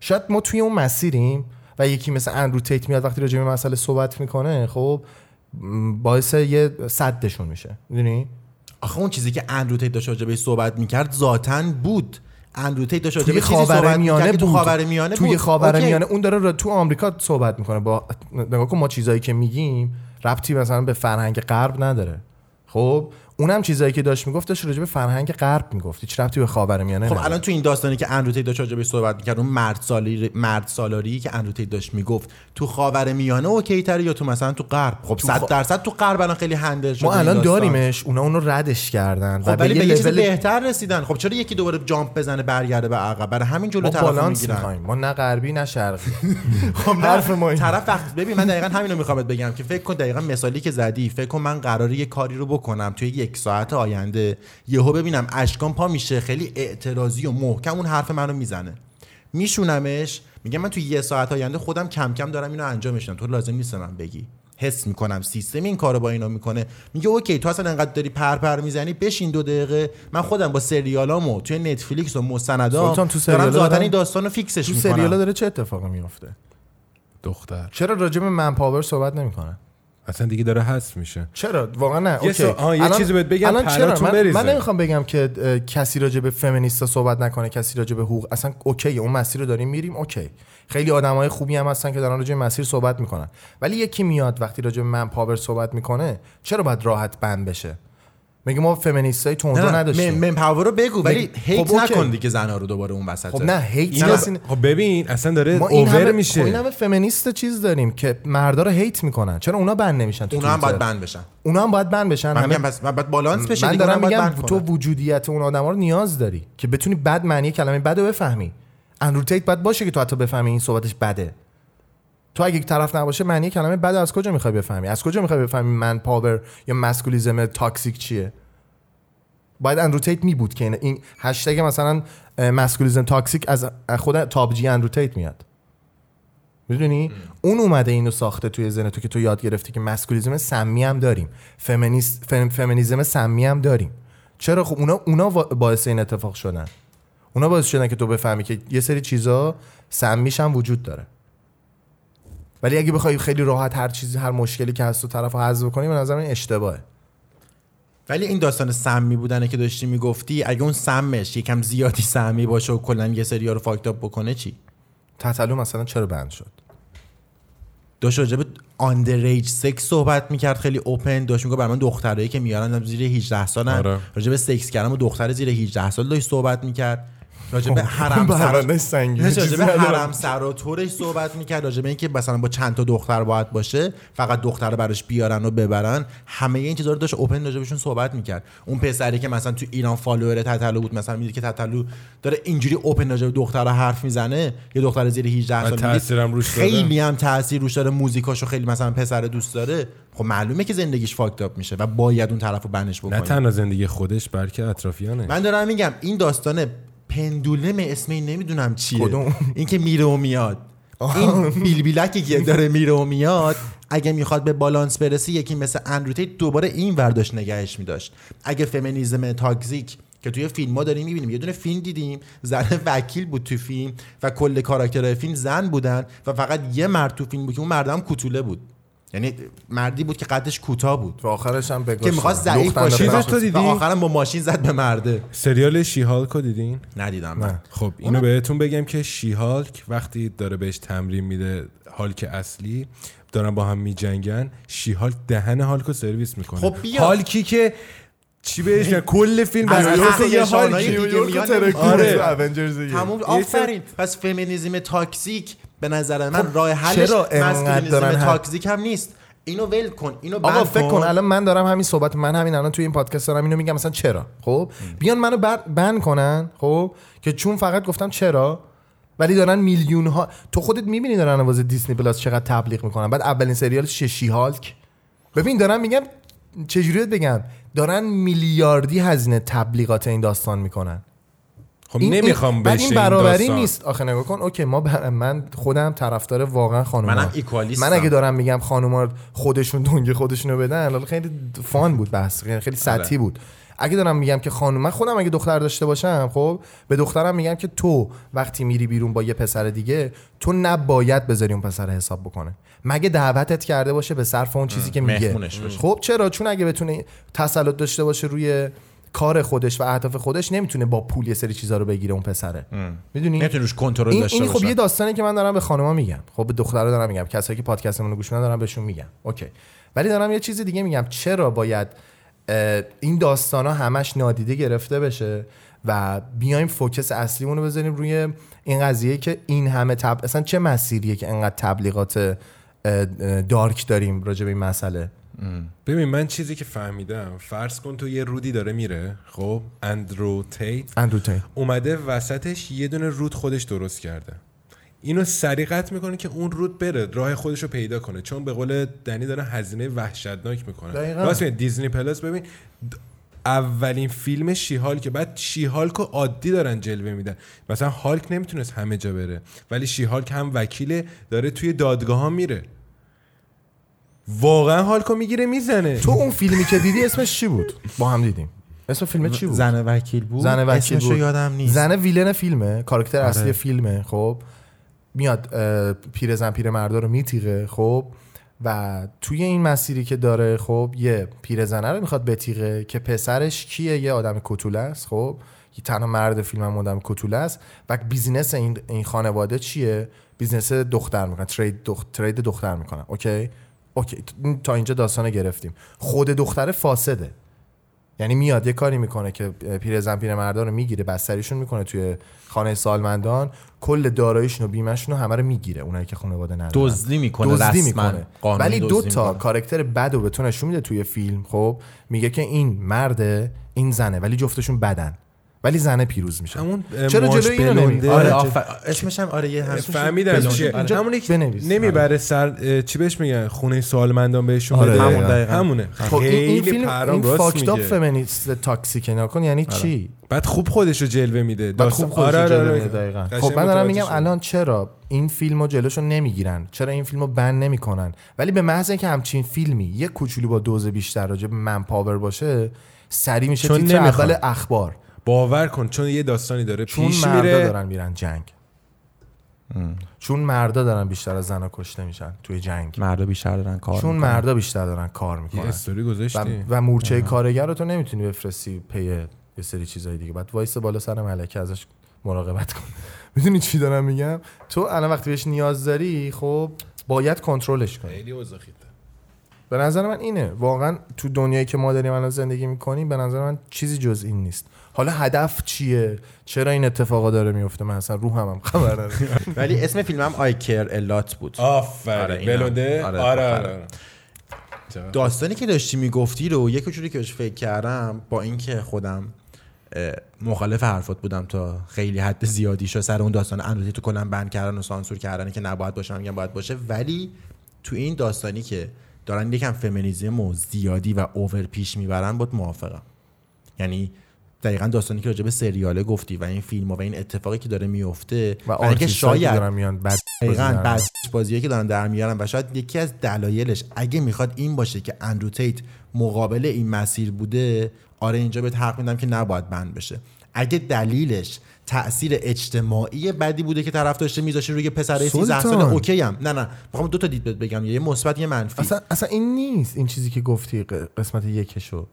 شاید ما توی اون مسیریم و یکی مثل اندرو تیت میاد وقتی راجع به مسئله صحبت می‌کنه خب باعث یه صدشون میشه. می‌دونی؟ آخه اون چیزی که اندرو تیت داشت راجع بهش صحبت می‌کرد ذاتا بود. اندرو تیت داشت توی خاورمیانه تو خاورمیانه توی. خاورمیانه. اون داره را- تو آمریکا صحبت می‌کنه. با نگاه کن ما چیزایی که میگیم ربطی مثلا به فرهنگ غرب نداره. خب؟ اونم چیزایی که داشت می‌گفت داشت راجع به فرهنگ غرب می‌گفت. هیچ ربطی به خاورمیانه خب. الان تو این داستانی که اندرو تیت داشت راجعش صحبت می‌کرد اون مرد سالاری مرد سالاری که اندرو تیت داشت می‌گفت تو خاور میانه اوکی تره یا تو مثلا تو غرب؟ خب 100 خا- درصد تو غرب الان خیلی handle شده ما الان. داریمش اونا اونو ردش کردن. خب ولی به یه چیز بهتر رسیدن. خب چرا یکی دوباره jump بزنه برگرده به عقب؟ برای همین جلو طرف می‌گیرن. ما نه غربی نه شرقی. خب حرف ما. طرف وقت ببین من دقیقا همینو می‌خوام بگم که فکر کن دقیقا مثالی که زدی فکر کن من قراره یه کاری رو بکنم توی یک ساعت آینده. یهو ببینم اشکان پا میشه خیلی اعتراضی و محکم اون حرف منو می‌زنه. میشونمش میگم من توی یه ساعت آینده خودم کم کم دارم اینو انجامش میدم تو لازم نیست من بگی. حس می‌کنم سیستم این کارو با اینا می‌کنه. میگه اوکی تو اصلا انقدر داری پر پر می‌زنی بشین دو دقیقه. من خودم با سریالامو توی نتفلیکس و مستندام سلطان، تو دارم این داستانو fix ش تو می‌کنم. سریالا داره چه اتفاقی میفته دختر. چرا راجع به man power صحبت نمی‌کنن اصلا دیگه داره حذف میشه. چرا؟ واقعا نه. یه آه، یه چیزی بهت بگم، الان چرا؟ من, بریزه. من نمی‌خوام بگم که کسی راجع به فمینیستا صحبت نکنه کسی راجع به حقوق. اصلا اوکی اون مسیر رو داریم میریم اوکی. خیلی آدمای خوبی هم هستن که دارن راجع به مسیر صحبت می‌کنن. ولی یکی میاد وقتی راجع به man power صحبت می‌کنه چرا باید راحت ban بشه؟ میگه ما فمینیستای تو اونجا نداشتیم man power رو بگو ولی hate خب. نکن دیگه زنا رو دوباره اون وسط خب نه hate نه. خب ببین اصلا داره ما این over همه میشه خب این همه فمینیست چیز داریم که مردا رو hate می‌کنن چرا اونا ban نمیشن تو اونا هم؟ باید ban بشن اونا هم باید ban بشن من همه میگم پس من باید بالانس بشه من دارم میگم تو. وجودیت اون آدما رو نیاز داری که بتونی بد معنی کلمه بد رو بفهمی اندرو تیت باید باشه که تو حتی بفهمی این صحبتش بده تو اگه یک طرف نباشه معنی کلمه بد رو از کجا می‌خوای بفهمی؟ از کجا می‌خوای بفهمی man power یا مسکولیزم toxic چیه؟ باید اندرو تیت می بود که این, هشتگ مثلا مسکولیزم toxic از خود تابجی اندرو تیت میاد. می‌دونی؟ اون اومده اینو ساخته توی ذهن تو که تو یاد گرفتی که مسکولیزم سمی هم داریم. فمینیست فم، فمینیزم سمی هم داریم. چرا خب اونا اونا باعث این اتفاق شدن؟ اونا باعث شدن که تو بفهمی که یه سری چیزا سمیش هم وجود داره. ولی اگه بخوای خیلی راحت هر چیزی هر مشکلی که هست تو طرف رو حذف کنی به نظر من اشتباهه. ولی این داستان سمی بودنه که داشتی می‌گفتی اگه اون سمش یکم زیادی سمی باشه و کلا یه سری رو fucked up بکنه چی؟ تتلو مثلا چرا ban شد؟ داشت راجع به underage sex صحبت می‌کرد خیلی open داشت میگه برای من دخترایی که میارن زیر 18 سالن. آره. راجع به سکس کردن و دختر زیر 18 سال داشت صحبت می‌کرد. راجع به حرم‌سرا سنگین ندارم. حرم‌سرا و تورش صحبت می‌کرد راجع به اینکه مثلا با چند تا دختر باید باشه فقط دختر براش بیارن و ببرن همه این چیزا رو داشت open راجع بهشون صحبت می‌کرد. اون پسری که مثلا تو ایران follower تتلو بود مثلا می‌دید که تتلو داره اینجوری اوپن راجع به دختر حرف می‌زنه یه دختر زیر 18 و سال روش داره. خیلی هم تاثیر روش داره موزیکاشو خیلی مثلا پسر دوست داره. خب معلومه که زندگیش فاکت اپ میشه و باید اون طرفو بنش نه بکنه. تنها زندگی خودش بلکه اطرافیانه من دارم میگم این داستان پندولم اسم این نمی‌دونم چیه. کدوم؟ این که میره و میاد. این بیلبیلکی که داره میره و میاد اگه می‌خواد به بالانس برسه یکی مثل اندروتی دوباره این ورداشت نگهش میداشت. اگه فمینیزم تاکزیک که توی فیلم ها داریم می‌بینیم یه دونه فیلم دیدیم زن وکیل بود تو فیلم و کل کاراکترهای فیلم زن بودن و فقط یه مرد تو فیلم بود که اون مردم کوتوله بود. یعنی مردی بود که قدش کوتاه بود. و آخرش هم که می‌خواست ضعیف باشه. تو دیدی؟ و آخرم با ماشین زد به مرده. سریال شیهالکو دیدین؟ ندیدم. نه. من خب اینو بهتون بگم که شیهالک وقتی داره بهش تمرین میده هالک اصلی دارن با هم میجنگن شیهالک دهن هالکو سرویس می‌کنه. خب بیا. هالکی که چی بهش میگن؟ کل فیلم بر از اساس تحت She-Hulk ی. آره. تموم. آفرین. پس فمینیزم toxic به نظر من خب راه حلش چرا انقدر masculinism دارن هر- toxic هم نیست. اینو ول کن اینو آقا فکر کن الان من دارم همین صحبت من همین الان توی این پادکست دارم اینو میگم مثلا چرا؟ خب؟ بیان منو ban کنن خب؟ که چون فقط گفتم چرا ولی دارن میلیون ها تو خودت می‌بینی دارن واسه Disney Plus چقدر تبلیغ می‌کنن. بعد اولین سریال ش She-Hulk. ببین دارم میگم چجوری بهت بگم؟ دارن میلیاردی هزینه تبلیغات این داستان می‌کنن. خب این نمی‌خوام این, بشه این این برابری داستان. نیست. آخه نگاه کن اوکی ما بر- من خودم طرفدار واقعا خانوما. منم ایکوالیستم. من اگه دارم میگم خانوما خودشون دنگ خودشونو بدن حالا خیلی فان بود بحث خیلی خیلی سطحی بود. اگه دارم میگم که خانم من خودم اگه دختر داشته باشم خب به دخترم میگم که تو وقتی میری بیرون با یه پسر دیگه تو نباید بذاری اون پسر حساب بکنه. مگه دعوتت کرده باشه به صرف اون چیزی که میگه. خب چرا؟ چون اگه بتونه تسلط داشته باشه روی کار خودش و اهداف خودش نمی‌تونه با پول یه سری چیزا رو بگیره اون پسره. می‌دونی؟ نمی‌تونی روش کنترل داشته این خب باشه یه داستانی که من دارم به خانما میگم. خب به دخترها دارم میگم. کسایی که پادکستمون رو گوش میدن دارم بهشون میگم. اوکی. ولی دارم یه چیز دیگه میگم. چرا باید این داستان ها همش نادیده گرفته بشه و بیایم focus اصلیمون رو بذاریم روی این قضیه که این همه تب... اصلا چه مسیریه که انقدر تبلیغات dark داریم راجع به این مسئله؟ ببین من چیزی که فهمیدم فرض کن تو یه رودی داره میره خب؟ اندرو تیت اندرو تیت اومده وسطش یه دونه رود خودش درست کرده. اینو سریقت می‌کنه که اون رود بره راه خودش رو پیدا کنه. چون به قول دنی داره هزینه وحشتناک می‌کنه. راست Disney Plus ببین د- اولین فیلم شیهالک که بعد شیهالک رو عادی دارن جلوه میدن. مثلا هالک نمی‌تونست همه جا بره ولی شیهالک هم وکیله داره توی دادگاه ها میره. واقعا هالک رو می‌گیره می‌زنه. تو اون فیلمی که دیدی اسمش چی بود؟ با هم دیدیم. اسم فیلم چی بود؟ زن وکیل بود؟ زن وکیل اسمشو بود. یادم نیست. زن ویلن فیلمه. کاراکتر آره. اصلی فیلمه. خب میاد پیرزن پیر مردا رو میتیغه. خب و توی این مسیری که داره خب یه پیرزنه رو می‌خواد بتیغه که پسرش کیه؟ یه آدم کتوله است. خب یه تنها مرد فیلم هم آدم کتوله است. و business این این خانواده چیه؟ business دختر می‌کنن. trade دخ... trade دختر می‌کنن. okay؟ okay تا اینجا داستان گرفتیم. خود دختر فاسده. یعنی میاد یه کاری می‌کنه که پیرزن پیر مردان رو می‌گیره بستریشون می‌کنه توی خانه سالمندان. کل داراییشون و بیمهشون رو همه رو می‌گیره اونایی که خانواده ندارن. دزدی می‌کنه دزدی. می‌کنه. ولی دو تا. کارکتر بد رو به تو نشون میده توی فیلم خب؟ میگه که این مرده این زنه ولی جفتشون بدن. ولی زنه پیروز میشه همون چرا جلوی اینو نمی- بلنده. آره آره، آفر... اسمش هم آره یه هم فهمیدم. چیه آره. که بنویس. نمی‌بره سر اه، چی بهش میگن خونه سالمندان بهشون آره، بده همون دقیقاً. همونه خب این, فیلم پرام این راست فاکت اپ میگه فمینیست تاکسیک نکن یعنی چی بعد خوب خودش رو جلوه میده بعد خوب خودش رو جلوه میده، دقیقاً. خب من دارم میگم. الان چرا این فیلمو جلوشو نمی‌گیرن چرا این فیلمو بند نمی‌کنن ولی به محض اینکه همچین فیلمی یه کوچولو با دوز بیشتر راجع به من پاور باشه سری میشه تیتر. اول اخبار باور کن چون یه داستانی داره. چون پیش مردا میره. دارن میرن جنگ. چون مردا دارن بیشتر از زنا کشته میشن توی جنگ. مردا بیشتر دارن کار چون می‌کنن. مردا بیشتر دارن کار یه می‌کنن. استوری و, گذاشتی. و مورچه کارگر رو تو نمی‌تونی بفرستی پی یه سری چیزای دیگه. بعد وایس بالا سر ملکه ازش مراقبت کن. می‌دونی چی دارم میگم؟ تو الان وقتی بهش نیاز داری خب باید کنترلش کنی. خیلی. به نظر من اینه. واقعا تو دنیایی که ما داریم الان زندگی می‌کنیم به نظر من چیزی جز این نیست. حالا هدف چیه؟ چرا این اتفاقا داره میفته؟ من اصلا روحم هم خبر ندارم. ولی اسم فیلمم I Care a Lot بود. آره، آفرین اینم. بلونده آره، آره. آره. چقدر داستانی که داشتی می‌گفتی رو یک کوچولی که فکر کردم با اینکه خودم مخالف حرفات بودم تا خیلی حد زیادی شد سر اون داستان اندازه تو کلا بند کردن و سانسور کردن که نباید باشه میگم باید باشه. ولی تو این داستانی که دارن یکم فمینیزم و زیادی و اوور پیش می‌برن بود موافقم. یعنی دقیقا داستانی که راجع به سریاله گفتی و این فیلم و این اتفاقی که داره میفته و و اینکه آرتیستایی که شاید دارن میان بد دقیقاً. بعد بازیایی که دارن در میارن و شاید یکی از دلایلش اگه می‌خواد این باشه که اندرو تیت مقابل این مسیر بوده آره اینجا بهت حق میدم که نباید بند بشه. اگه دلیلش تاثیر اجتماعی بدی بوده که طرف داشته میذاشه روی پسر 13 ساله. اوکی هم نه نه. می‌خوام دو تا دید بهت بگم یه مثبت یه منفی. اصلا, اصلا این نیست این چیزی که گفتی قسمت یکشو.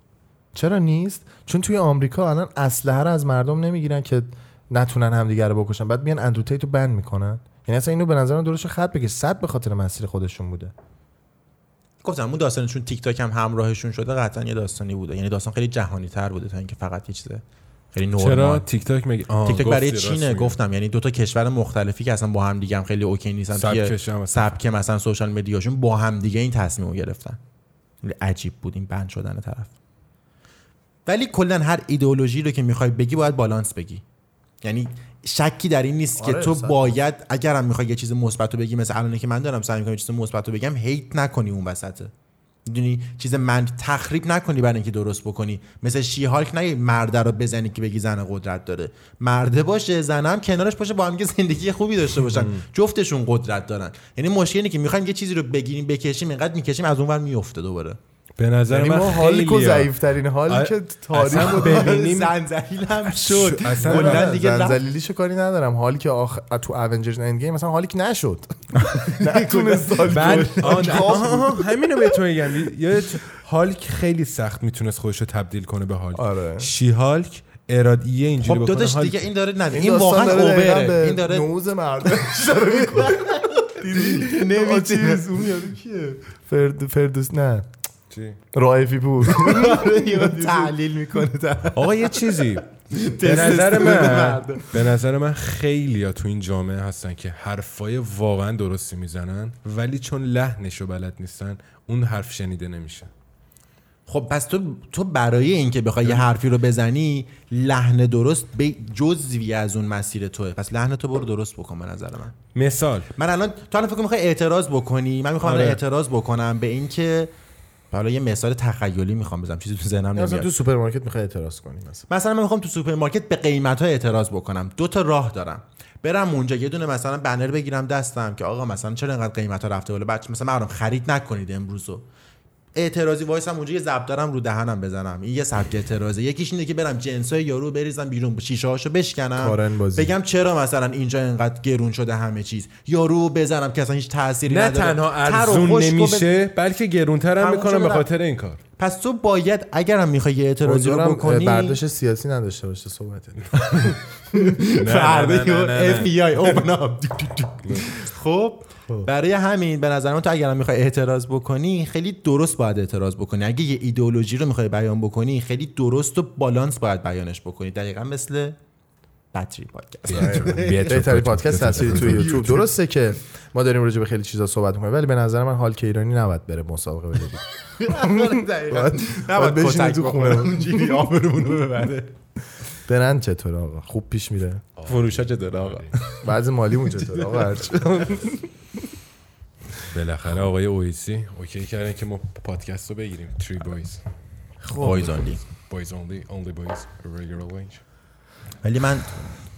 چرا نیست؟ چون توی آمریکا الان اسلحه رو از مردم نمی‌گیرن که نتونن همدیگه رو بکشن. بعد میان اندرو تیت رو ban می‌کنن. یعنی اصلا اینو به نظر من دورش خط بکش صد به خاطر مسیر خودشون بوده. گفتم اون داستانشون تیک تاک هم همراهشون شده قطعا یه داستانی بوده. یعنی داستان خیلی جهانی تر بوده تا اینکه فقط یه چیز خیلی چرا نورمال تیک تاک میگی آه، تیک تاک برای چینه. گفتم. یعنی دو تا کشور مختلفی که اصلا با هم دیگه هم خیلی okay نیستن اصلا. سبک مثلا social media شون با هم دیگه این تصمیم رو گرفتن. خیلی عجیب بود این ban شدن طرف. ولی کلا هر ایدئولوژی رو که می‌خوای بگی باید بالانس بگی. یعنی شکی در این نیست که آره، تو صد باید اگرم می‌خوای یه چیز مثبت رو بگی مثل الانی که من دارم سعی می‌کنم یه چیز مثبت رو بگم هیت نکنی اون وسطه می‌دونی؟ چیز من تخریب نکنی برای اینکه درست بکنی. مثل شی هالک نه مرده رو بزنی که بگی زن قدرت داره. مرده باشه زنم کنارش باشه با هم که زندگی خوبی داشته باشن. جفتشون قدرت دارن. یعنی مشکلی که می‌خوایم یه چیزی رو بگیریم بکشیم اینقدر می‌کشیم از اونور میفته دوباره. به نظر یعنی من ما حالی که ضعیف ترین حالی که تاریخ اصلا رو ببینیم زنزلیل هم شد. اصلا دیگه رفت. زنزلیلیشو کاری ندارم. حالی که آخ... تو اونجرز اند گیم مثلا حالی که نشد. نتونست آها، همینو بهتون میگم. هالک خیلی سخت می‌تونست خودش رو تبدیل کنه به هالک آره. شی هالک ارادیه اینجوری خب بکنه. داداش. دیگه این داره نه این واقعا اوبره. این داره نوز دیدی چیز اون یارو کیه؟ فرد فردوس نه. چی؟ رائفی پور تحلیل می‌کنه آقا یه چیزی. به نظر من به نظر من خیلی ها تو این جامعه هستن که حرفای واقعا درستی می‌زنن ولی چون لحنش رو بلد نیستن اون حرف شنیده نمیشه خب پس تو تو برای اینکه بخوای یه حرفی رو بزنی لحن درست به جزوی از اون مسیر توه. پس لحن تو برو درست بکن به نظر من. مثال. من الان تو الان فکر می‌خوای اعتراض بکنی؟ من می‌خوام آره. اعتراض بکنم به اینکه حالا یه مثال تخیلی می‌خوام بزنم چیزی تو ذهنم مثلا نمیاد. تو سوپرمارکت می‌خوای اعتراض کنی مثلا. مثلا من می‌خوام تو سوپرمارکت به قیمت ها اعتراض بکنم. دو تا راه دارم. برم اونجا یه دونه مثلا بنر بگیرم دستم که آقا مثلا چرا اینقدر قیمت ها رفته بالا؟ بچه مثلا مردم خرید نکنید امروزو. اعتراضی وایسم اونجا یه ضربدرم رو دهنم بزنم. این یه سبک اعتراضه. یکیش اینه که برم جنسای یارو بریزم بیرون شیشه هاشو بشکنم. بازی. بگم چرا مثلا اینجا اینقدر گرون شده همه چیز. یارو بزنم که اصلا هیچ تأثیری نه نداره. تنها ارزون نمیشه بلکه گرونتر هم می‌کنم به. خاطر این کار. پس تو باید اگرم می‌خوای یه اعتراضی رو بکنی برداشت سیاسی نداشته باشه صحبت فردا. اف بی آی خب برای همین به نظر من تو اگرم می‌خوای اعتراض بکنی خیلی درست باید اعتراض بکنی اگه یه ایدئولوژی رو می‌خوای بیان بکنی خیلی درست و بالانس باید بیانش بکنی دقیقا مثل بطری پادکست بهترین پادکست توی یوتیوب درسته که ما داریم راجع به خیلی چیزا صحبت می‌کنیم ولی به نظر من حال که ایرانی نباید بره مسابقه بده باید بشینه تو خونه اونجوری آبرون رو ببره برند چطور آقا خوب پیش میره فروشا چطوره آقا بعضی مالیمون چطور آقا بالاخره آقای اویسی اوکی کردن که ما پادکست رو بگیریم. تری بویز بایز آنلی بویز only. Only boys. Regular wage ولی من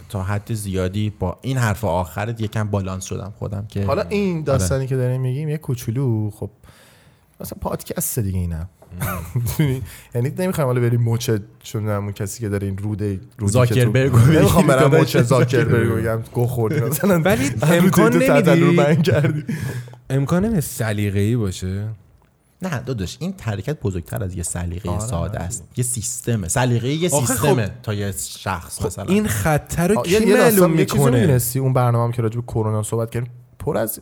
تا حد زیادی با این حرف آخرت یکم بالانس شدم خودم که حالا این داستانی که داریم میگیم یه کوچولو خب مثلا پادکست دیگه اینم یعنی نمی‌خوایم حالا بریم مچ چون اون کسی که داره این روده رودی زاکربرگ رو نمی‌خوام برم داداش. مچ زاکربرگ بگم. گو خوردی مثلا. ولی امکان نمیدی. امکان نمیده سلیقه‌ای باشه. نه داداش این حرکت بزرگتر از یه سلیقه آره، ساده است. یه سیستمه. سلیقه یه آخه سیستمه تا یه شخص مثلا. این خطر رو کی معلوم می‌کنه؟ اون برنامه هم که راجع به کرونا صحبت کردیم. پر از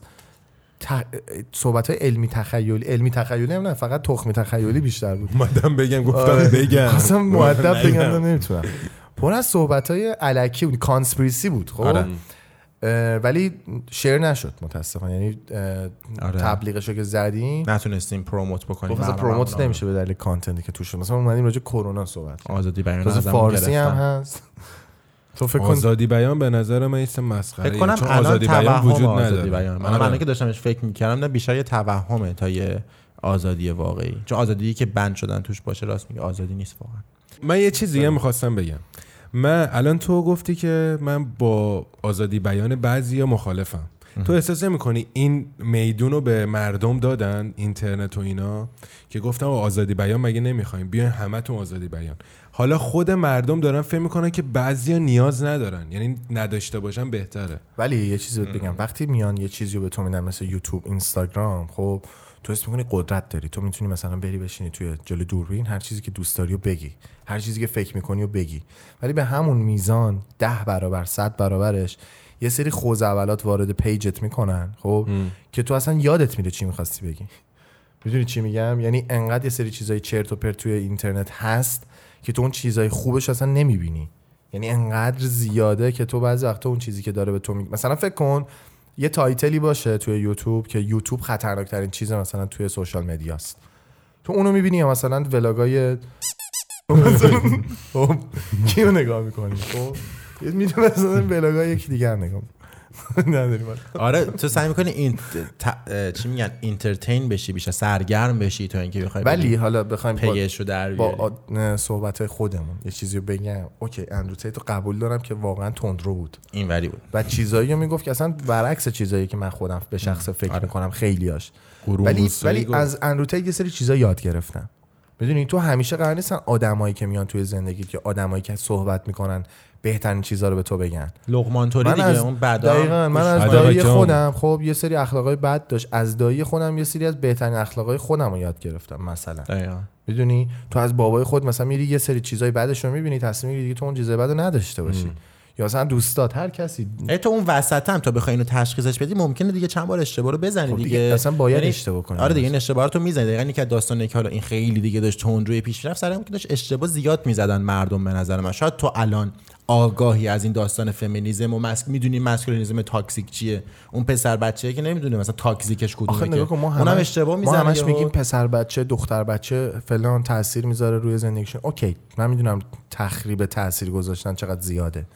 صحبت های علمی تخیلی علمی تخیلی هم نه فقط تخمی تخیلی بیشتر بود اومدم بگم گفتم آره. بگم اصلا مؤدب. بگم نمی‌تونم پر از صحبت های الکی بود conspiracy بود خب آره. ولی share نشد متاسفانه یعنی آره. تبلیغشو که زدیم نتونستیم promote بکنیم مثلا promote رو. نمیشه به دلیل content ی که توش مثلا اومدیم راجع کرونا صحبت. آزادی بیان فارسی هم. هست تو فکر کن آزادی بیان به نظر من ایست مسخره. فکر کنم چون الان آزادی بیان وجود آزادی نداره. بیان. من آره. الان که داشتمش فکر می‌کردم نه بیشتر یه توهمه تا یه آزادی واقعی. چون آزادی که بند شدن توش باشه راست میگه آزادی نیست واقعا. من یه چیز دیگه می‌خواستم بگم. من الان تو گفتی که من با آزادی بیان بعضی مخالفم. تو احساس نمی‌کنی این میدون رو به مردم دادن اینترنت و اینا که گفتم آزادی بیان مگه نمی‌خوایم؟ بیاین همه تو آزادی بیان. حالا خود مردم دارن فکر می‌کنن که بعضیا نیاز ندارن. یعنی نداشته باشن بهتره. ولی یه چیزی بهت بگم. وقتی میان یه چیزی رو به تو میدن مثل یوتیوب اینستاگرام خب تو حس می‌کنی قدرت داری. تو می‌تونی مثلا بری بشینی توی جلو دوربین هر چیزی که دوست داری و بگی. هر چیزی که فکر می‌کنی و بگی. ولی به همون میزان ده برابر صد برابرش یه سری خوزعبلات وارد پیجت می‌کنن خب که تو اصلا یادت میره چی می‌خواستی بگی. می‌دونی چی میگم؟ یعنی انقدر یه سری چیزای چرت و پرت توی اینترنت هست که تو اون چیزای خوبش اصلا نمی‌بینی. یعنی انقدر زیاده که تو بعضی وقتا اون چیزی که داره به تو میگه مثلا فکر کن یه title ی باشه توی یوتیوب که یوتیوب خطرناکترین چیز مثلا توی social media ست. تو اونو می‌بینی یا مثلا vlog ای خب کیو نگاه می‌کنی؟ خب میره مثلا vlog ای یکی دیگر نگاه. نداریم. آره تو سعی می‌کنی این چی میگن اینترتین بشی بیشتر سرگرم بشی تا اینکه بخوای ولی حالا بخوایم پیش رو در با صحبت خودمون. یه چیزی رو بگم. اوکی اندرو رو قبول دارم که واقعا تندرو بود. این وری بود. و چیزایی رو می‌گفت که اصلا برعکس چیزایی که من خودم به شخص فکر آره. می‌کنم خیلیاش. ولی ولی. از اندرو یه سری چیزا یاد گرفتم. بدونی تو همیشه قرار نیستن آدمایی که میان توی زندگیت یا آدمایی که صحبت می‌کنن بهترین چیزا رو به تو بگن. لقمان طوری من دیگه از اون بعدا. دقیقاً من از دایی. خودم خب یه سری اخلاقای بد داشت. از دایی خودم یه سری از بهترین اخلاقای خودم رو یاد گرفتم مثلا. دقیقاً. می‌دونی؟ تو از بابای خود مثلا میری یه سری چیزای بعدش رو می‌بینی تصمیم می‌گیری دیگه تو اون چیزای بعد رو نداشته باشی. یا مثلا دوستات هر کسی. ای تو اون وسط هم تا بخوای اینو تشخیصش بدی ممکنه دیگه چند بار اشتباه رو بزنی خب دیگه, دیگه. اصلا باید یعنی- اشتباه کنی. آره دیگه این اشتباه رو تو می‌زنی. دقیقاً که داستان که حالا این خیلی دیگه داشت تون روی پیش رفت سر که داشت اشتباه زیاد می‌زدن مردم به نظر من. شاید تو الان آگاهی از این داستان فمینیسم و masc می‌دونی masculinism toxic چیه؟ اون پسر بچه‌ای که نمی‌دونه مثلا toxic ش آخه کدومه که ما اونم همش اشتباه ما می‌زنه همش یهو. میگیم پسر بچه دختر بچه فلان تاثیر می‌ذاره روی زندگیشون. okay من می‌دونم تخریب تاثیر گذاشتن چقدر زیاده.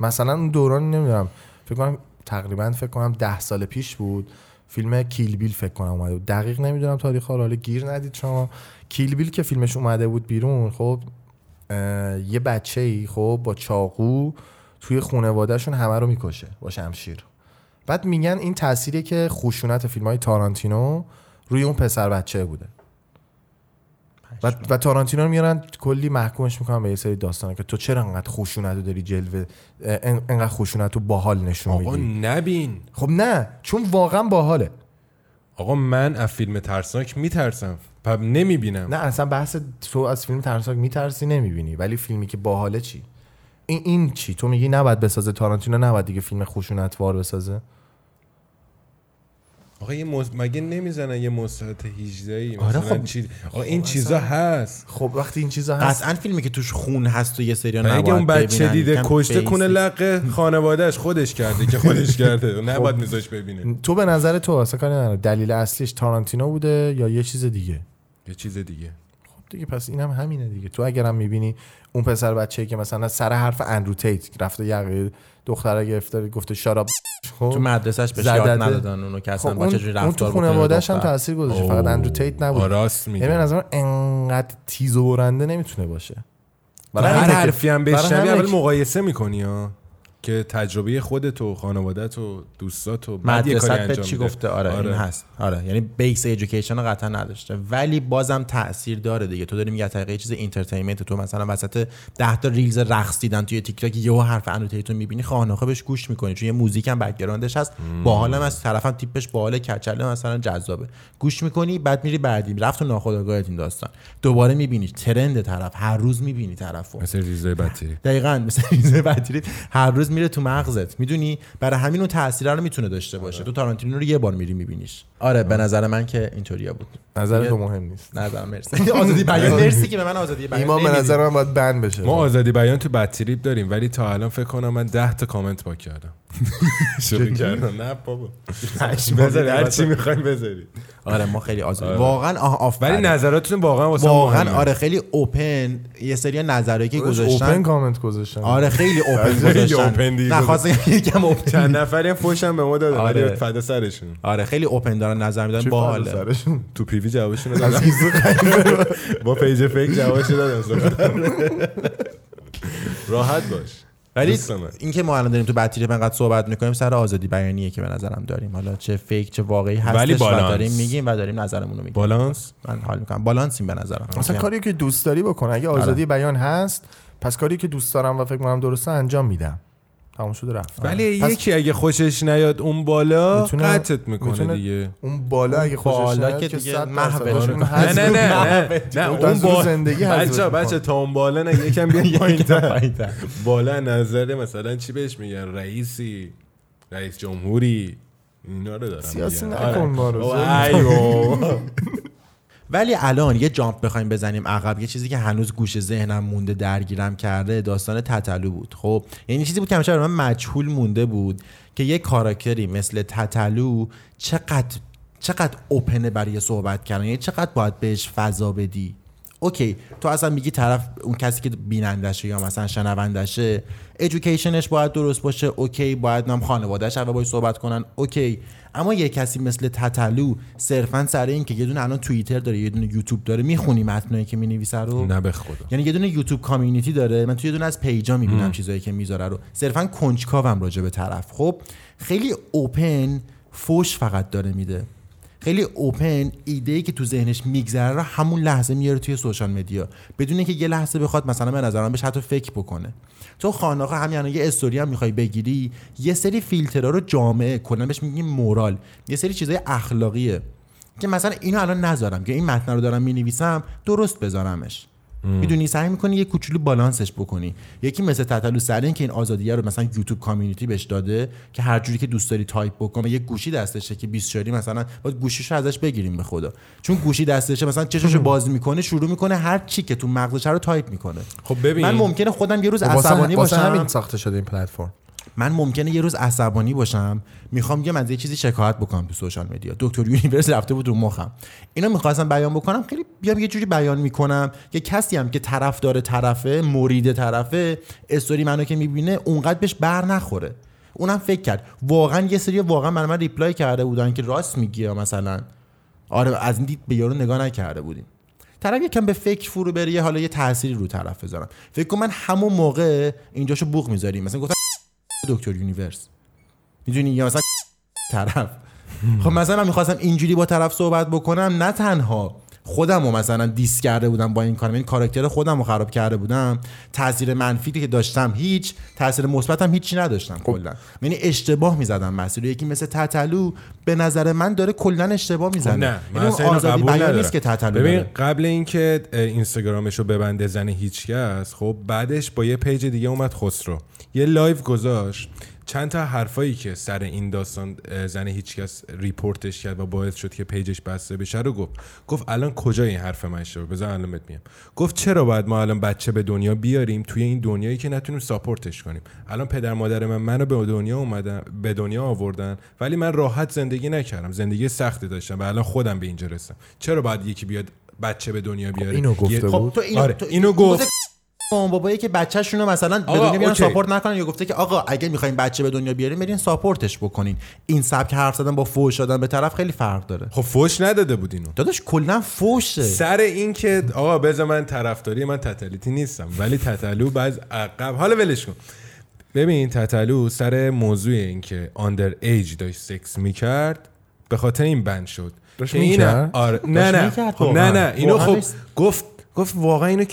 مثلا اون دوران نمی‌دونم فکر کنم تقریبا فکر کنم ده سال پیش بود. فیلم Kill Bill فکر کنم اومده بود. دقیق نمی‌دونم تاریخ رو حالا گیر ندید شما. Kill Bill که فیلمش اومده بود بیرون خب یه بچه ای خب با چاقو توی خانوادهشون همه رو می‌کشه با شمشیر. بعد میگن این تأثیری که خشونت فیلم های تارانتینو روی اون پسر بچه بوده. و, و تارانتینو رو میارن کلی محکومش می‌کنن به یه سری داستانه که تو چرا انقدر خشونت رو داری جلوه انقدر خشونت رو باحال نشون آقا میدی؟ نبین. خب نه چون واقعا باحاله. آقا من از فیلم ترسناک میترسم. پب نمی‌بینم. نه اصلا بحث تو از فیلم ترسناک میترسی نمی‌بینی. ولی فیلمی که باحاله چی؟ این این چی؟ تو میگی نباید بسازه تارانتینو نباید دیگه فیلم خشونتوار بسازه؟ آقا یه مز... مگه نمی‌زنن یه مستعد 18 ای آره مثلا خب. چی... آقا این چیزا هست. خب وقتی این چیزا هست قطعا فیلمی که توش خون هست و یه سری اگه اون بچه دیده کشته کنه لق لقه خانوادهش خودش کرده که خودش کرده. نباید میذاش ببینه. تو به نظر تو اصلا کاری نداره. دلیل اصلیش تارانتینو بوده یا یه چیز دیگه؟ یه چیز دیگه. خب دیگه پس اینم همینه دیگه. تو اگرم می‌بینی اون پسر بچه‌ای که مثلا سر حرف اندرو تیت رفته یقه دختره گرفته گفته شاراب تو خب مدرسهش بهش زدته. یاد ندادن اونو که اصلا خب با اون, تو خانواده‌اش هم. تاثیر گذاشته. فقط اندرو تیت نبود. راست یعنی به میگه نظر من انقدر تیز و برنده نمی‌تونه باشه. برای هر حرفی هم بشنوی اول مقایسه می‌کنی ها که تجربه خودت و خانوادت و دوستات و مدرسه به چی. گفته؟ آره, این هست. آره یعنی base education قطعا نداشته. ولی بازم تاثیر داره دیگه. تو داری میگه طریق یه چیز entertainment تو مثلا وسط 10 تا reels رقص دیدن توی تیک تاک یهو حرف اندرو تیتو می‌بینی خانوخه بهش گوش می‌کنی. چون یه موزیک هم background ش هست. باحالم از طرفم تیپش باحال کچله مثلا جذابه. گوش می‌کنی بعد میری بعدی. رفت تو ناخودآگاهت این داستان. دوباره می‌بینی. trend طرف. هر روز می‌بینی طرفو. مثل reels ای بطری. دقیقا مثل reels ه بطری. هر روز میره تو مغزت. می‌دونی؟ برای همین اون تاثیر رو می‌تونه داشته باشه. تو تارانتینو رو یه بار میری میبینیش. آره به نظر من که اینطوریا بود. نظر تو مهم نیست. نظر مرسی. آزادی بیان. مرسی که به من آزادی بیان. ایمان به. نظر من باید بند بشه. ما آزادی بیان تو بدتریپ داریم ولی تا الان فکر کنم من 10 تا کامنت پاک کردم. شوخی کردم؟ نه بابا. بذاری هر چی می‌خوایم بذاری آره ما خیلی آزادی. واقعا آه آف ولی نظراتتون واقعا واسه واقعا آره خیلی open یه سری نظرایی که open گذاشتن. کامنت گذاشتن. آره خیلی open گذاشتن. open دیگه. نه خواستم یکم open. چند نفری هم فوشم به ما دادن آره. ولی فدا سرشون. آره خیلی open دارن نظر میدن فرق سرشون؟ تو PV جوابشون رو دادم با page fake جوابش رو دادم راحت باش. ولی من. اینکه ما الان داریم تو بطری انقدر صحبت می‌کنیم سر آزادی بیانیه که به نظرم داریم. حالا چه fake چه واقعی هستش ولی و بالانس. داریم میگیم و داریم نظرمون رو میگیم. بالانس؟ من حال می‌کنم. بالانسیم به نظرم. مثلا کاری که دوست داری بکن. اگه آره. آزادی بیان هست پس کاری که دوست دارم و فکر کنم درسته انجام میدم. تمام شده رفت ولی پس یکی اگه خوشش نیاد اون بالا میتونه- قطعت می‌کنه می‌تونه دیگه اون بالا اگه خوشش بالا نیاد که دیگه صد محو درصد بشه. اون نه نه نه. نه نه اون اون از رو با زندگی بچه. بچه تا اون بالا نه یکم بیا. پایین‌تر. بالا نظر مثلا چی بهش میگن رئیسی رئیس جمهوری اینا رو دارم سیاسی میگن. نکن ما رو. ولی الان یه جامپ بخوایم بزنیم عقب یه چیزی که هنوز گوش ذهنم مونده درگیرم کرده داستان تتلو بود. خب یعنی چیزی بود که همیشه من مجهول مونده بود که یه کاراکتری مثل تتلو چقدر چقدر اوپنه برای صحبت کردن یعنی چقدر باید بهش فضا بدی. اوکی تو اصلا میگی طرف اون کسی که بینندشه یا مثلا شنوندشه education ش باید درست باشه okay باید نم خانوادهش اول باید صحبت کنن okay. اما یه کسی مثل تتلو صرفا سر این که یه دونه الان توییتر داره یه دونه یوتیوب داره می‌خونی متنایی که می‌نویسه رو؟ نه به خدا. یعنی یه دونه یوتیوب community داره من توی یه دونه از page ا می‌بینم چیزایی که می‌ذاره رو. صرفا کنجکاوم راجع به طرف. خب خیلی اوپن فوش فقط داره میده. خیلی open ایده ای که تو ذهنش میگذره رو همون لحظه میاره توی social media. بدون اینکه یه لحظه بخواد مثلا به نظرم بهش حتی فکر بکنه. تو خانقاه همین الان یه استوری هم می‌خوای بگیری یه سری فیلترها رو جامعه کلا بهش میگیم moral. یه سری چیزای اخلاقیه. که مثلا اینو الان نذارم که این متن رو دارم می‌نویسم درست بذارمش. می‌دونی سعی می‌کنی یه کوچولو بالانسش بکنی. یکی مثل تتلو سر این که این آزادیه رو مثلا YouTube community بهش داده که هر جوری که دوست داری تایپ بکنه یه گوشی دستشه که 20 شاری مثلا باید گوشیشو ازش بگیریم به خدا. چون گوشی دستشه مثلا چشاشو باز می‌کنه شروع می‌کنه هر چی که تو مغزش رو تایپ می‌کنه. خب ببین. من ممکنه خودم یه روز خب عصبانی باشم. همین ساخته شده این پلتفرم. من ممکنه یه روز عصبانی باشم می‌خوام یه از یه چیزی شکایت بکنم تو social media. دکتر یونیورس رفته بود رو مخم. اینو می‌خواستم بیان بکنم خیلی بیام یه جوری بیان می‌کنم. که کسی هم که طرفدار طرفه مرید طرفه استوری منو که می‌بینه اونقدر بهش بر نخوره. اونم فکر کرد. واقعا یه سری واقعا من من reply کرده بودن که راست میگی مثلا. آره از این دید به یارو نگاه نکرده بودیم. طرف یکم به فکر فرو بره حالا یه تأثیری رو طرف بذارم. فکر کنم من همون موقع اینجاشو بوق می‌ذاریم. مثلا گفتم دکتر یونیورس. می‌دونی یا مثلا طرف. خب مثلا من می‌خواستم اینجوری با طرف صحبت بکنم نه تنها خودم رو مثلا diss کرده بودم با این کارم یعنی کاراکتر خودم رو خراب کرده بودم تاثیر منفی که داشتم هیچ تاثیر مثبتم هیچی نداشتم کلا. یعنی اشتباه می‌زدم مسیر یکی مثل تتلو به نظر من داره کلا اشتباه خب می‌زنه. نه من یعنی آزادی قبول بیان. نیست که تتلو ببین. قبل اینکه اینستاگرامش رو ببنده زن هیچکس خب بعدش با یه page دیگه اومد خسرو. یه live گذاشت. چند تا حرفایی که سر این داستان زن هیچکس report ش کرد و باعث شد که page ش بسته بشه رو گفت. گفت الان کجا این حرف من اشتباه بذار الان بهت میگم. گفت چرا باید ما الان بچه به دنیا بیاریم توی این دنیایی که نتونیم support ش کنیم؟ الان پدر مادر من منو به دنیا اومدن به دنیا آوردن ولی من راحت زندگی نکردم. زندگی سختی داشتم و الان خودم به اینجا رسیدم. چرا باید یکی بیاد بچه به دنیا بیاره؟ اینو گفته بود. خب تو اینو, آره، تو اینو گفت. مامان بابایی که بچه‌شون رو مثلا به دنیا بیارن OK. support نکنن یا گفته که آقا اگه می‌خواین بچه به دنیا بیارین برین support ش بکنین. این سبک حرف زدن با فوش دادن به طرف خیلی فرق داره. خب فوش نداده بود اینو داداش کلا فوشه. سر این که آقا بذار من طرفداری من تتلیتی نیستم ولی تتلو بعض عقب. حالا ولش کن. ببین تتلو سر موضوع این که آندر ایج داشت سکس می‌کرد به خاطر این بند شد. داشت این- می‌کرد؟ آره نه نه. خب نه. نه. اینو خب. گفت گفت واقعا اینو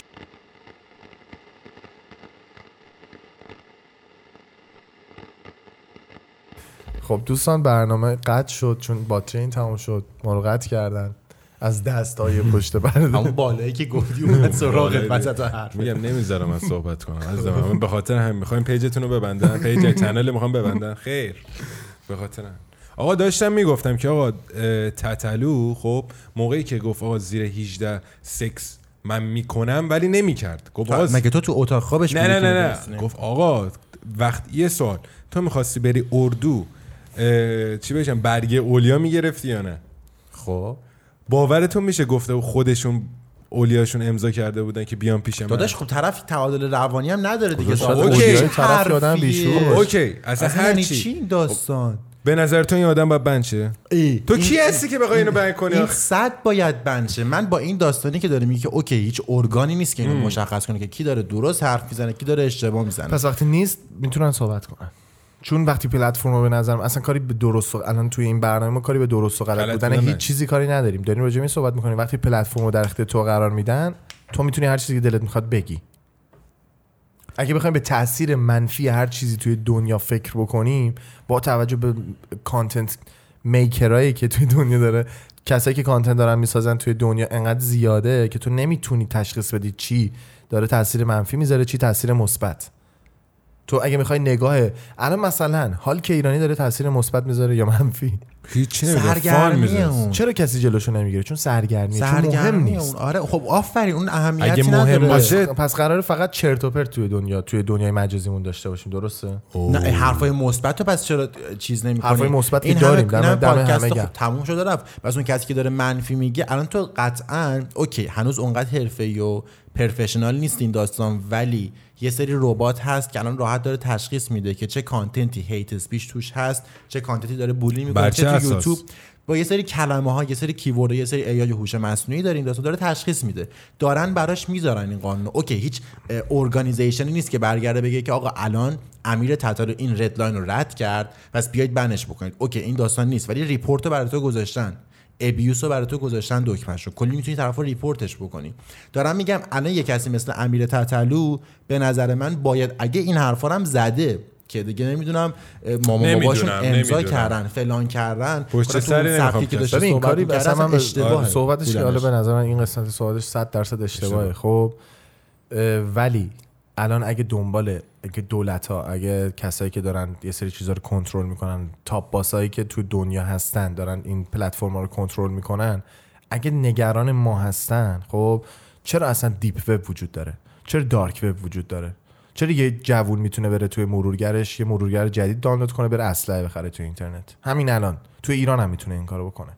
خب دوستان برنامه قطع شد چون باتری این تموم شد ما رو قطع کردن. از دست های پشت همون برده بالایی که گفتی اومد سراغت. وسط حرف. میگم نمی‌ذارم من صحبت کنم. از من به خاطر هم می‌خوایم پیجتون رو ببندن. پیج کانال می‌خوام ببندن. خیر. به خاطر هم. آقا داشتم می‌گفتم که آقا تتلو خب موقعی که گفت آقا زیر 18 سکس من می‌کنم ولی نمی‌کرد. گفت آقا مگه تو تو اتاق خوابش نه بودی نه که نه؟ نه گفت آقا وقت یه سوال. تو می‌خواستی بری اردو چی بشم برگه اولیا می‌گرفتی یا نه؟ خب. باورتون میشه گفته خودشون اولیاشون امضا کرده بودن که بیان پیش من؟ داداش خب طرف تعادل روانی هم نداره دیگه. شاید اوکی. اولیای چه طرف یادم؟ بیشور خب،. اوکی. اصلا اصلا هر یعنی چی. این داستان؟ به نظر تو این آدم باید بند شه؟ ای، تو کی هستی که بخوای اینو بند کنی؟ این؟ صد باید بنشه من با این داستانی که داره میگه که اوکی هیچ ارگانی نیست که اینو مشخص کنه که کی داره درست حرف می‌زنه کی داره اشتباه می‌زنه. پس وقتی نیست می‌تونن صحبت کنن. چون وقتی پلتفرم رو به نظرم اصلا کاری به درست و الان توی این برنامه ما کاری به درست و غلط بودن هیچ. چیزی کاری نداریم. داریم راجع به این صحبت می‌کنیم. وقتی پلتفرم رو در اختیار تو قرار میدن تو می‌تونی هر چیزی که دلت می‌خواد بگی. اگه بخوایم به تاثیر منفی هر چیزی توی دنیا فکر بکنیم با توجه به کانتنت میکرایی که توی دنیا داره کسایی که کانتنت دارن می‌سازن توی دنیا انقدر زیاده که تو نمی‌تونی تشخیص بدی چی داره تاثیر منفی می‌ذاره چی تاثیر مثبت. تو اگه می‌خوای نگاه الان مثلا حال که ایرانی داره تاثیر مثبت می‌ذاره یا منفی هیچی نمی‌دونم. فان سرگرمی می‌ذاره. اون چرا کسی جلوشو نمی‌گیره چون سرگرمیه چون مهم سرگرمی نیست اون آره خب آفرین اون اهمیتی اگه مهم نداره. باشه- پس, قراره فقط چرت و پرت توی دنیا توی دنیای مجازیمون داشته باشیم درسته نه حرفای مثبت رو پس چرا چیز نمی‌کنی حرفای مثبت که این داریم. دم همه پادکست. خب تموم شده رفت پس اون کسی که داره منفی میگه الان تو قطعا OK هنوز اونقدر حرفه‌ای و professional نیست این داستان ولی یه سری ربات هست که الان راحت داره تشخیص میده که چه content ی hate speech توش هست چه content ی داره bully می‌کنه چه تو؟ یوتیوب. با یه سری کلمه ها یه سری keyword یه سری AI هوش مصنوعی داره این داستان داره تشخیص میده. دارن براش می‌ذارن این قانون. OK هیچ organization ی نیست که برگرده بگه که آقا الان امیر تتلو این red line رو رد کرد پس بیاید ban ش بکنید. OK این داستان نیست ولی report رو برای تو گذاشتن. abuse رو برای تو گذاشتن دکمهش رو کلی می‌تونی طرف رو report ش بکنی. دارم میگم الان یه کسی مثل امیر تتلو به نظر من باید اگه این حرفا هم زده که دیگه نمی‌دونم مامان نمی‌دونم، باباشون امضا. کردن فلان کردن. پشت اون سبکی نمی‌خوام که داشته صحبت کاری اصلا اصلا من اشتباهه. صحبتش که حالا. به نظر من این قسمت صحبتش 100 درصد اشتباهه خب ولی الان اگه دنبال اگه دولت ها اگه کسایی که دارن یه سری چیزا رو کنترل می‌کنن تاپ باسایی که تو دنیا هستن دارن این پلتفرم رو کنترل می‌کنن اگه نگران ما هستن خب چرا اصلا دیپ وب وجود داره؟ چرا dark web وجود داره؟ چرا یه جوون می‌تونه بره توی مرورگرش یه مرورگر جدید دانلود کنه بره اسلحه بخره تو اینترنت؟ همین الان. تو ایران هم می‌تونه این کارو بکنه.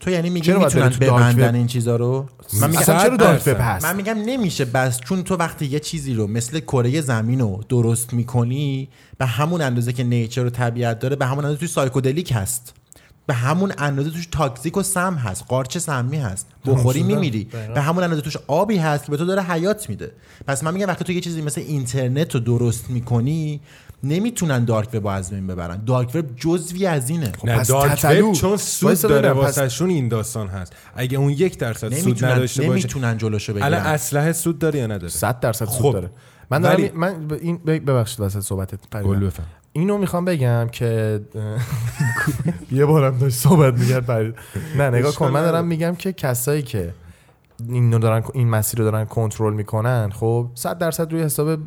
تو یعنی میگی می‌تونن ببندن؟ این چیزا رو من میگم چرا dark درصد. وب هست من میگم نمیشه بس چون تو وقتی یه چیزی رو مثل کره زمین رو درست می‌کنی به همون اندازه که nature و طبیعت داره به همون اندازه توش psychedelic هست به همون اندازه توش toxic و سم هست قارچ سمی هست بخوری شدم. میمیری دقیقا. به همون اندازه توش آبی هست که به تو داره حیات میده پس من میگم وقتی تو یه چیزی مثل اینترنت رو درست می‌کنی نمی‌تونن دارک وب از بین ببرن. دارک وب جزوی از اینه. نه پس دارک تتلو. وب چون سود داره واسهشون این داستان هست. اگه اون یک درصد سود نمی‌تونن نداشته باشه نمی‌تونن جلوشو الان بگیرن اسلحه سود داره یا نداره؟ 100 درصد سود خب. داره. من دارم ولی- من ب- این ب- ببخشید واسه صحبتت اینو می‌خوام بگم که یه بارم داشت صحبت پرید نه نگاه کن. من دارم میگم که کسایی که اینو دارن این مسیر رو دارن کنترل می‌کنن خب 100 درصد روی حساب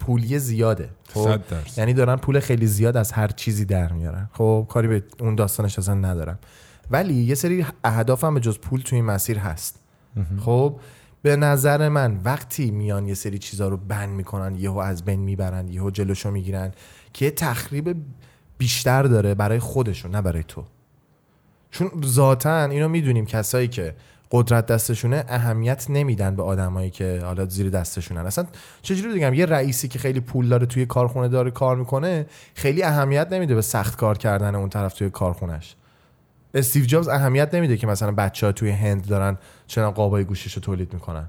پولی زیاده. خب 100 درصد. یعنی دارن پول خیلی زیاد از هر چیزی در میارن. خب کاری به اون داستانش اصلا ندارم. ولی یه سری اهداف هم به جز پول توی این مسیر هست. خب به نظر من وقتی میان یه سری چیزا رو بند می‌کنن یهو از بین می‌برن یهو جلوشو می‌گیرن که تخریب بیشتر داره برای خودشون نه برای تو. چون ذاتا اینو می‌دونیم کسایی که قدرت دستشونه اهمیت نمیدن به آدمایی که حالا زیر دستشونن. اصلا چجوری بگم یه رئیسی که خیلی پول داره توی کارخونه داره کار می‌کنه خیلی اهمیت نمیده به سخت کار کردن اون طرف توی کارخونش استیو جابز اهمیت نمیده که مثلا بچه ها توی هند دارن چنان قابای گوشش رو تولید می‌کنن.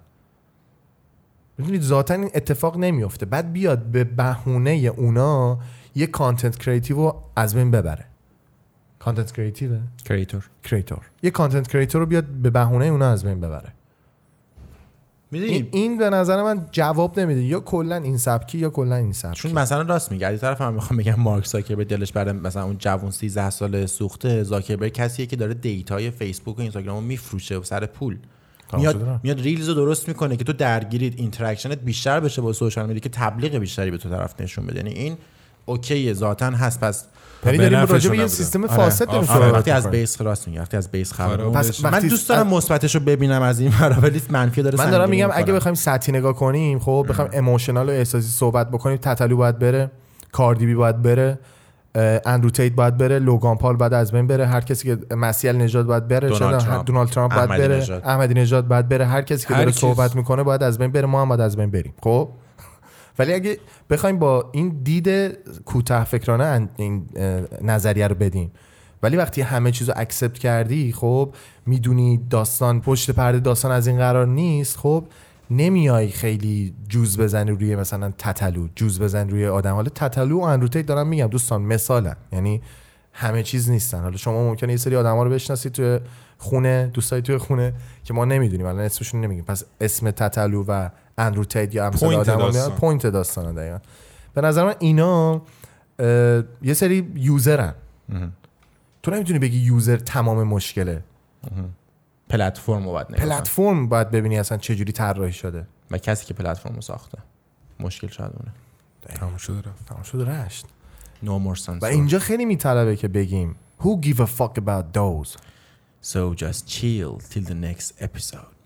می‌دونید ذاتا این اتفاق نمیفته بعد بیاد به بهونه اونا یه content creative رو از بین ببره. content creative ه creator creator یه content creator رو بیاد به بهونه اونا از بین ببره. می‌دونی؟ این, این به نظر من جواب نمیده. یا کلا این سبکی یا کلا این سبکی. چون مثلا راست میگه. از طرف هم می‌خوام بگم مارک زاکربرگ دلش برای مثلا اون جوون 13 ساله سوخته. زاکربرگ کسیه که داره data ی فیسبوک و اینستاگرام رو میفروشه سر پول. میاد. میاد Reels رو درست می‌کنه که تو درگیریت interaction ت بیشتر بشه با social media که تبلیغ بیشتری به تو طرف نشون بده. یعنی این OK ه ذاتا هست. پس یعنی به داریم راجع به یه. سیستم آره. فاسد داریم آفرین. آره وقتی از. base راست میگه وقتی از base خراب آره. پس من دوست دارم مثبتش رو ببینم از این ور ولی منفی داره من دارم میگم اگه. بخوایم سطحی نگاه کنیم خب بخوایم emotional و احساسی صحبت بکنیم تتلو باید بره کاردیبی باید بره اندرو تیت باید بره لوگان پال باید از بین بره هر کسی که مسیح علی‌نژاد باید بره دونالد ترامپ. دونالد ترامپ باید بره نژاد. احمدی نژاد باید بره هر کسی که داره. صحبت می‌کنه باید از بین بره ما هم باید از بین بریم خب ولی اگه بخوایم با این دید کوتاه فکرانه ان- این نظریه رو بدیم. ولی وقتی همه چیز رو accept کردی خب می‌دونی داستان پشت پرده داستان از این قرار نیست خب نمیای خیلی جوز بزنی روی مثلا تتلو جوز بزنی روی آدم. حالا تتلو و Andrew Tate دارم میگم دوستان مثالن. یعنی همه چیز نیستن. حالا شما ممکنه یه سری آدما رو بشناسید توی خونه دوستای توی خونه که ما نمی‌دونیم الان اسمشون نمیگیم. پس اسم تتلو و Andrew Tate یا امثال point آدم داستان. point داستان دقیقا. به نظر من اینا یه سری user ن. تو نمی‌تونی بگی user تمام مشکله. پلتفرم رو باید. پلتفرم باید ببینی اصلا چه جوری طراحی شده. و کسی که پلتفرم رو ساخته. مشکل شاید اونه. تموم شده رفت. تمام شد رفت. No more و اینجا خیلی میطلبه که بگیم Who give a fuck about those? So just chill till the next episode.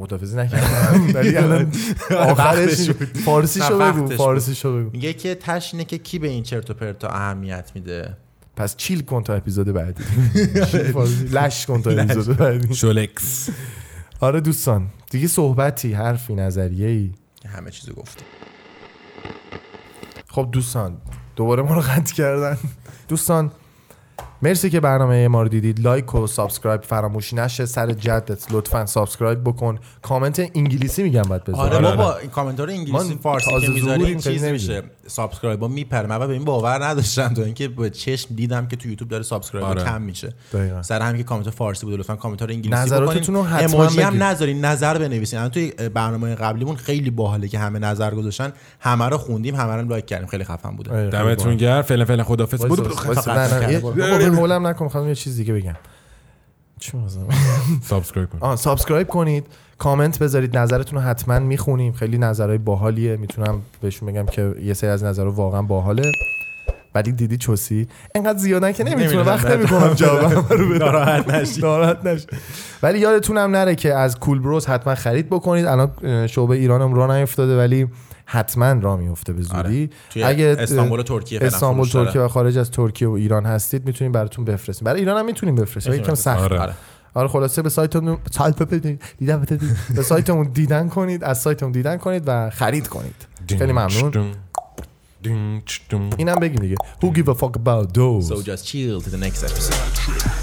خدافزی نکردم. ولی الان آخرش فارسیشو نه، بگو وقتش فارسیشو بگو. میگه که تهش اینه که کی به این چرت و پرتا اهمیت میده؟ پس chill کن تا اپیزود بعدی. فارسی. لش کن تا اپیزود بعدی. شولکس. آره دوستان دیگه صحبتی حرفی نظریه ای. همه چیزو گفته خب دوستان دوباره ما رو قطع کردن. دوستان مرسی که برنامه ما رو دیدید. لایک و subscribe فراموش نشه. سر جدت لطفا subscribe بکن. کامنت انگلیسی میگم باید بذار آره آره، بابا این کامنت ها رو انگلیسی فارسی که می‌ذاریم چیز خیلی میشه subscribe ها میپره من به این باور نداشتم تا اینکه به چشم دیدم که تو یوتیوب داره subscribe آره. کم میشه. دقیقاً. سر همین که کامنت فارسی بود لطفا کامنت ها رو انگلیسی نظراتتون رو. حتما اموجی هم. نذارین نظر بنویسین. الان توی برنامه قبلیمون خیلی باحاله که همه نظر گذاشتن. همه رو خوندیم همه رو لایک کردیم. خیلی خفن بوده. خیلی دمتون. گرم. فعلا فعلا خدافظ بود هولم نکن می‌خوام یه چیز دیگه بگم. چی؟ subscribe کن آه subscribe کنید. کامنت بذارید نظرتون رو حتما می‌خونیم خیلی نظرهای باحالیه می‌تونم بهشون بگم که یه سری از نظرها واقعا باحاله ولی دیدی چوسی انقدر زیادن که نمی‌تونه. وقت نمی‌کنم جوابم رو ناراحت نشید. ناراحت نشید. ولی یادتونم نره که از Cool Bros حتما خرید بکنید الان شعبه ایرانم راه نیفتاده ولی حتما راه میفته به زودی آره. اگه استانبول و ترکیه استانبول. ترکیه و خارج از ترکیه و ایران هستید می‌تونیم براتون بفرستیم برای ایران هم می‌تونیم بفرستیم یکم سخت آره. آره. خلاصه به سایتمون دیدن. به سایتمون دیدن کنید از سایتمون دیدن کنید و خرید کنید خیلی ممنون اینم بگیم دیگه Who give a fuck about those So just chill to the next episode.